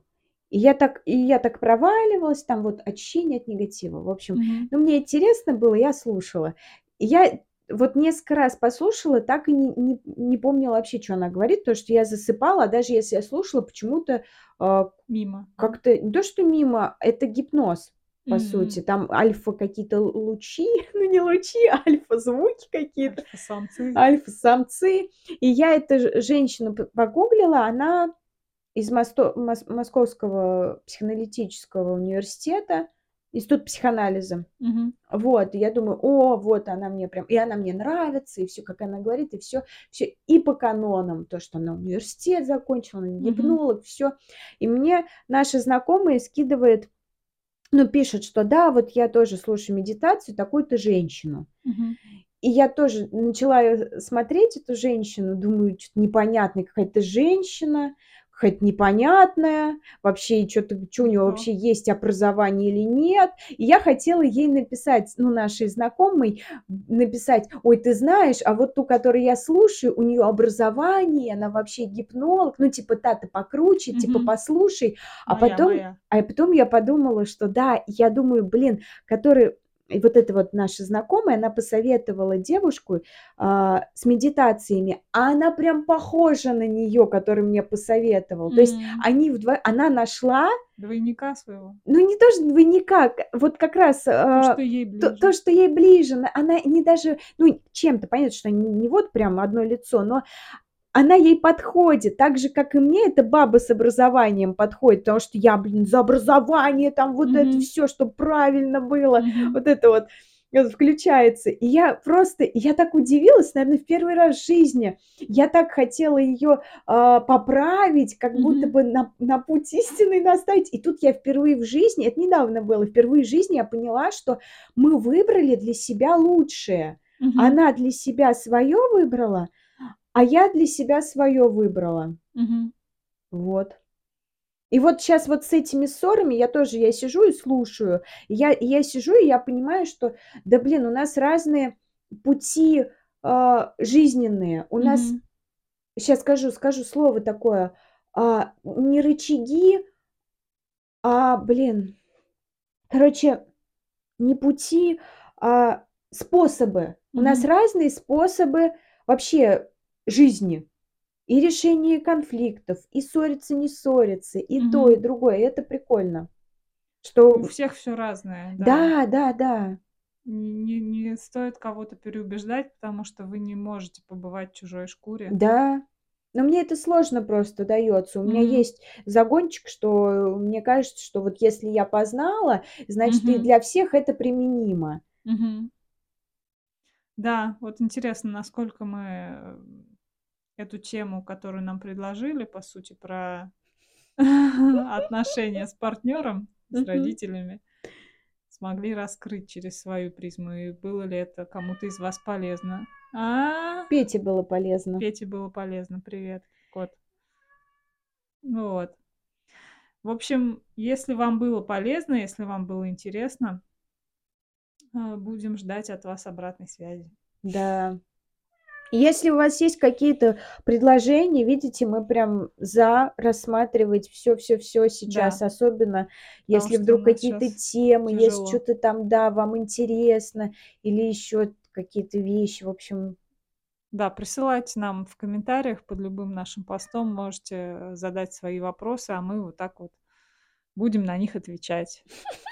И я так, и я так проваливалась, там вот очищение от негатива. В общем, Мгм. ну, мне интересно было, я слушала. И я вот несколько раз послушала, так и не, не, не помнила вообще, что она говорит, потому что я засыпала, а даже если я слушала, почему-то а, Мимо. как-то не то, что мимо, это гипноз, по М. сути. Там альфа какие-то лучи, ну не лучи, а альфа-звуки какие-то Альфа-самцы. альфа-самцы. И я эту женщину погуглила, она из Мосто- Мос- Московского психоаналитического университета, институт психоанализа. Мгм. Вот, и я думаю, о, вот она мне прям, и она мне нравится, и все, как она говорит, и все, все, и по канонам, то, что она университет закончила, она гипнолог, все. И мне наша знакомая скидывает, ну, пишет, что да, вот я тоже слушаю медитацию, такую-то женщину. Мгм. И я тоже начала смотреть, эту женщину, думаю, что-то непонятная какая-то женщина, какая-то непонятная, вообще что-то, что у нее Ага. вообще есть образование или нет. И я хотела ей написать, ну, нашей знакомой, написать, ой, ты знаешь, а вот ту, которую я слушаю, у нее образование, она вообще гипнолог, ну, типа, та-то покруче, типа, Мгм. послушай. А Моя, потом, моя. а потом я подумала, что да, я думаю, блин, который и вот эта вот наша знакомая, она посоветовала девушку а, с медитациями, а она прям похожа на нее, который мне посоветовал. То есть они вдво... она нашла, Двойника своего. ну не то, что двойника, вот как раз То, а, что ей то, ближе. то, что ей ближе, на- она не даже, ну чем-то, понятно, что не, не вот прям одно лицо, но она ей подходит, так же, как и мне, эта баба с образованием подходит, потому что я, блин, за образование, там вот это Мгм. все, чтобы правильно было, Мгм. вот это вот. включается. И я просто, я так удивилась, наверное, в первый раз в жизни. Я так хотела ее а, поправить, как будто Мгм. бы на, на путь истины наставить. И тут я впервые в жизни, это недавно было, впервые в жизни я поняла, что мы выбрали для себя лучшее. Мгм. Она для себя свое выбрала, а я для себя свое выбрала. Мгм. Вот. И вот сейчас вот с этими ссорами я тоже, я сижу и слушаю. Я, я сижу, и я понимаю, что, да блин, у нас разные пути а, жизненные. У нас, Мгм. сейчас скажу, скажу слово такое, а, не рычаги, а, блин, короче, не пути, а способы. У нас разные способы вообще жизни. И решение конфликтов, и ссориться, не ссориться, и то, и другое. И это прикольно. У Что всех все разное, да. да, да, да. Не, не стоит кого-то переубеждать, потому что вы не можете побывать в чужой шкуре. Да. Но мне это сложно просто дается. У меня Мгм. есть загончик, что мне кажется, что вот если я познала, значит, и Мгм. для всех это применимо. Мгм. Да, вот интересно, насколько мы э, эту тему, которую нам предложили, по сути, про отношения с партнером, с родителями, смогли раскрыть через свою призму. И было ли это кому-то из вас полезно? А, Пете было полезно. Пете было полезно. Привет, кот. Вот. В общем, если вам было полезно, если вам было интересно, э, будем ждать от вас обратной связи. Да. Если у вас есть какие-то предложения, видите, мы прям за рассматривать все-все-все сейчас, Да. особенно если что у вдруг какие-то темы, есть тяжело. что-то там, да, вам интересно, или еще какие-то вещи, в общем, Да, присылайте нам в комментариях под любым нашим постом, можете э, задать свои вопросы, а мы вот так вот будем на них отвечать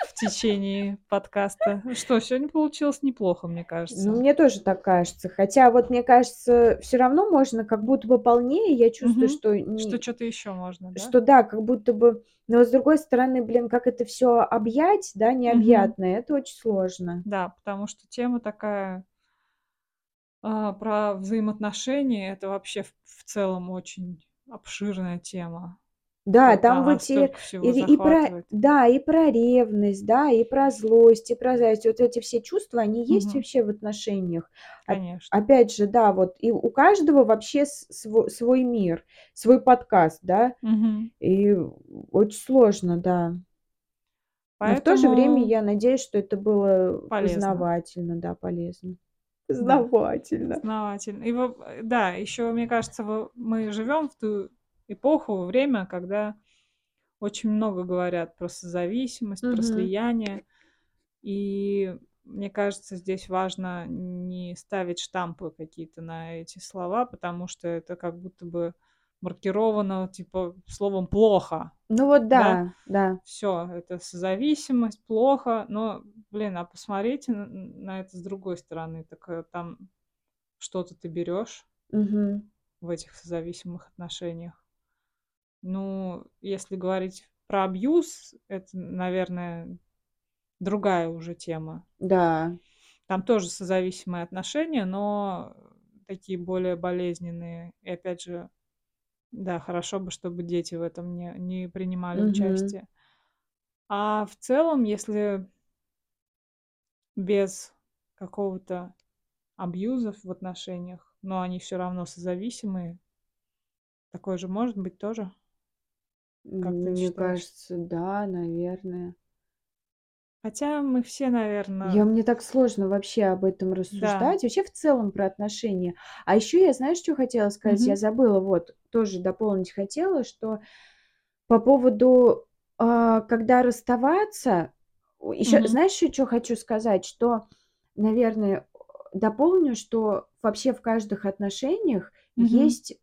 в течение подкаста. Ну Что, сегодня получилось неплохо, мне ну, кажется. мне тоже так кажется. Хотя вот мне кажется, все равно можно как будто бы полнее, я чувствую, что Что что-то еще можно, да? что да, как будто бы, но с другой стороны, блин, как это все объять, да, необъятное, это очень сложно. Да, потому что тема такая а, про взаимоотношения, это вообще в, в целом очень обширная тема. Да, Тут там она вот и, и, про, да, и про ревность, да, и про злость, и про зависть. Вот эти все чувства, они есть вообще в отношениях. Конечно. Опять же, да, вот и у каждого вообще с- сво- свой мир, свой подкаст, да, Мгм. и очень сложно, да. Но в то же время Поэтому я надеюсь, что это было полезно. познавательно, да, полезно. Да. Познавательно. И э, да, еще, мне кажется, мы живем в ту эпоху, время, когда очень много говорят про созависимость, про Мгм. слияние. И мне кажется, здесь важно не ставить штампы какие-то на эти слова, потому что это как будто бы маркировано типа словом плохо. Ну вот Да? да, да. Все, это созависимость, плохо. Но, блин, а посмотрите на, на это с другой стороны. Так э, там что-то ты берешь Мгм. в этих созависимых отношениях. Ну, если говорить про абьюз, это, наверное, другая уже тема. Да. Там тоже созависимые отношения, но такие более болезненные. И опять же, да, хорошо бы, чтобы дети в этом не, не принимали Мгм. участие. А в целом, если без какого-то абьюза в отношениях, но они все равно созависимые, такое же может быть тоже? Как ты Мне считаешь? кажется, да, наверное. Хотя мы все, Я, наверное, мне так сложно вообще об этом да. рассуждать. Вообще в целом про отношения. А еще я, знаешь, что хотела сказать? Я Мгм. забыла, вот, тоже дополнить хотела, что по поводу, а, когда расставаться, еще, Мгм. знаешь, еще что хочу сказать? Что, наверное, дополню, что вообще в каждых отношениях Мгм. есть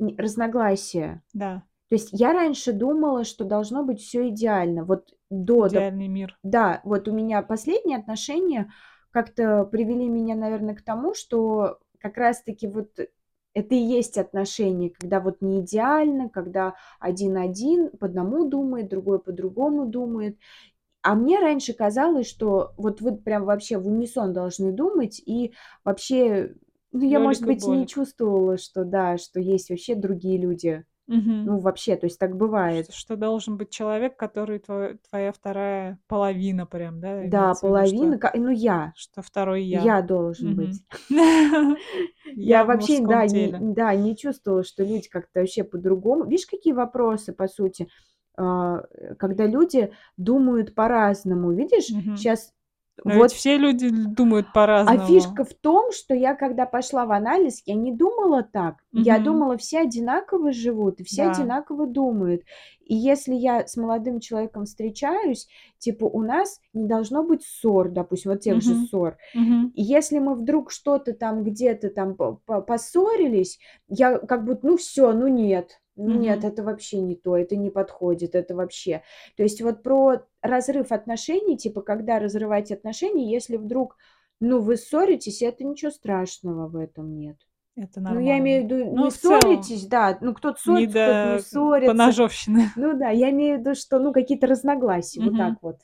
н- разногласия. Да. То есть я раньше думала, что должно быть все идеально. Вот до, Идеальный мир. да, вот у меня последние отношения как-то привели меня, наверное, к тому, что как раз-таки вот это и есть отношения, когда вот не идеально, когда один один по одному думает, другой по-другому думает. А мне раньше казалось, что вот вы прям вообще в унисон должны думать, и вообще, ну, я, может Лёлик и быть, не чувствовала, что да, что есть вообще другие люди. Мгм. Ну, вообще, то есть так бывает. Что, что должен быть человек, который твой- твоя вторая половина прям, да, Да, имеется в виду, половина, что, ка- ну, я. что второй я. Я должен Мгм. быть. Я Я в вообще, мужском да, не, теле. да, не чувствовала, что люди как-то вообще по-другому. Видишь, какие вопросы, по сути, а, э, когда люди думают по-разному. Видишь, Мгм. сейчас Но ведь вот все люди думают А по-разному. фишка в том, что я, когда пошла в анализ, я не думала так. Я Мгм. думала, все одинаково живут, и все Да. одинаково думают. И если я с молодым человеком встречаюсь, типа у нас не должно быть ссор, допустим, вот тех же Мгм. ссор. Мгм. И если мы вдруг что-то там где-то там по- по- поссорились, я как будто, ну все, ну нет, ну нет, Мгм. это вообще не то, это не подходит, это вообще. То есть вот про разрыв отношений, типа когда разрывать отношения, если вдруг, ну вы ссоритесь, это ничего страшного в этом нет. Это Ну я имею в нормально. виду, Ну, не в целом, ссоритесь, да, ну кто-то ссорится, кто-то не ссорится. поножовщины. Ну да, я имею в виду, что ну какие-то разногласия, вот Мгм. так вот.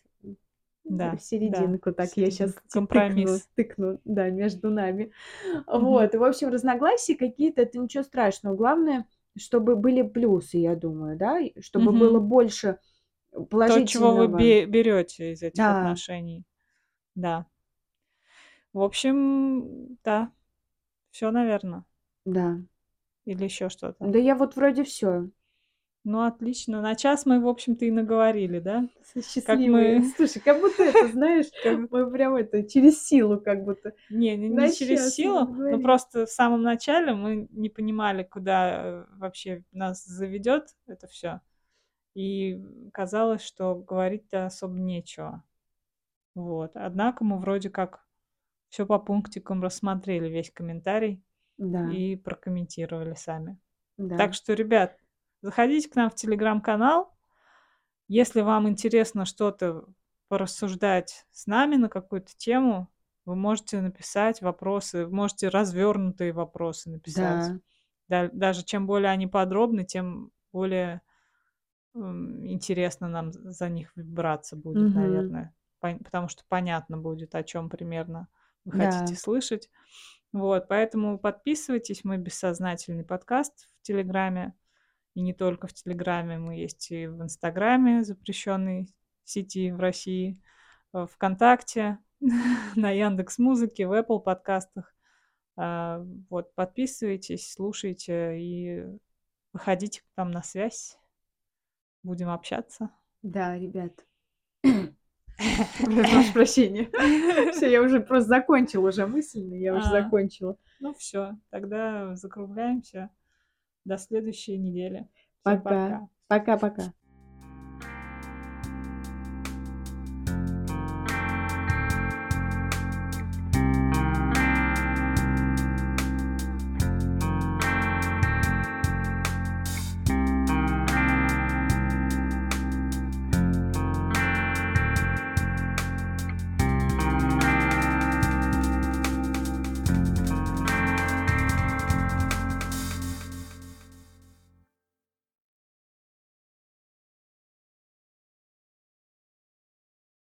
Да, В да, серединку, так я сейчас серединка, тыкну, компромисс. тыкну, да, между нами. Мгм. Вот, в общем, разногласия какие-то, это ничего страшного. Главное, чтобы были плюсы, я думаю, да, чтобы было Мгм. Больше То, чего вы положительного. берете из этих Да, отношений. Да. В общем, да. Все, наверное. да. Или еще что-то. Да я вот вроде все. Ну, отлично. На час мы, в общем-то, и наговорили, да? Как мы... Слушай, как будто это, знаешь, как- мы прям это через силу как будто. Не, не, не через силу, но просто в самом начале мы не понимали, куда э, вообще нас заведет это все. И казалось, что говорить-то особо нечего. Вот. Однако мы вроде как все по пунктикам рассмотрели, весь комментарий, Да, и прокомментировали сами. да. Так что, ребят, заходите к нам в телеграм-канал. Если вам интересно что-то порассуждать с нами на какую-то тему, вы можете написать вопросы, можете развернутые вопросы написать. Да, Да- даже чем более они подробны, тем более интересно нам за них браться будет, Мгм. наверное. Потому что понятно будет, о чем примерно вы да, хотите слышать. Вот, поэтому подписывайтесь. Мы бессознательный подкаст в Телеграме. И не только в Телеграме, мы есть и в Инстаграме, запрещенной сети в России, э, ВКонтакте, на Яндекс Музыке, в Apple подкастах. А, Вот, подписывайтесь, слушайте и выходите к нам на связь. Будем общаться. да, ребят. Прошу прощения. Все, я уже просто закончила уже мысленно, я уже А. закончила. Ну все, тогда закругляемся. До следующей недели. Пока. Пока-пока.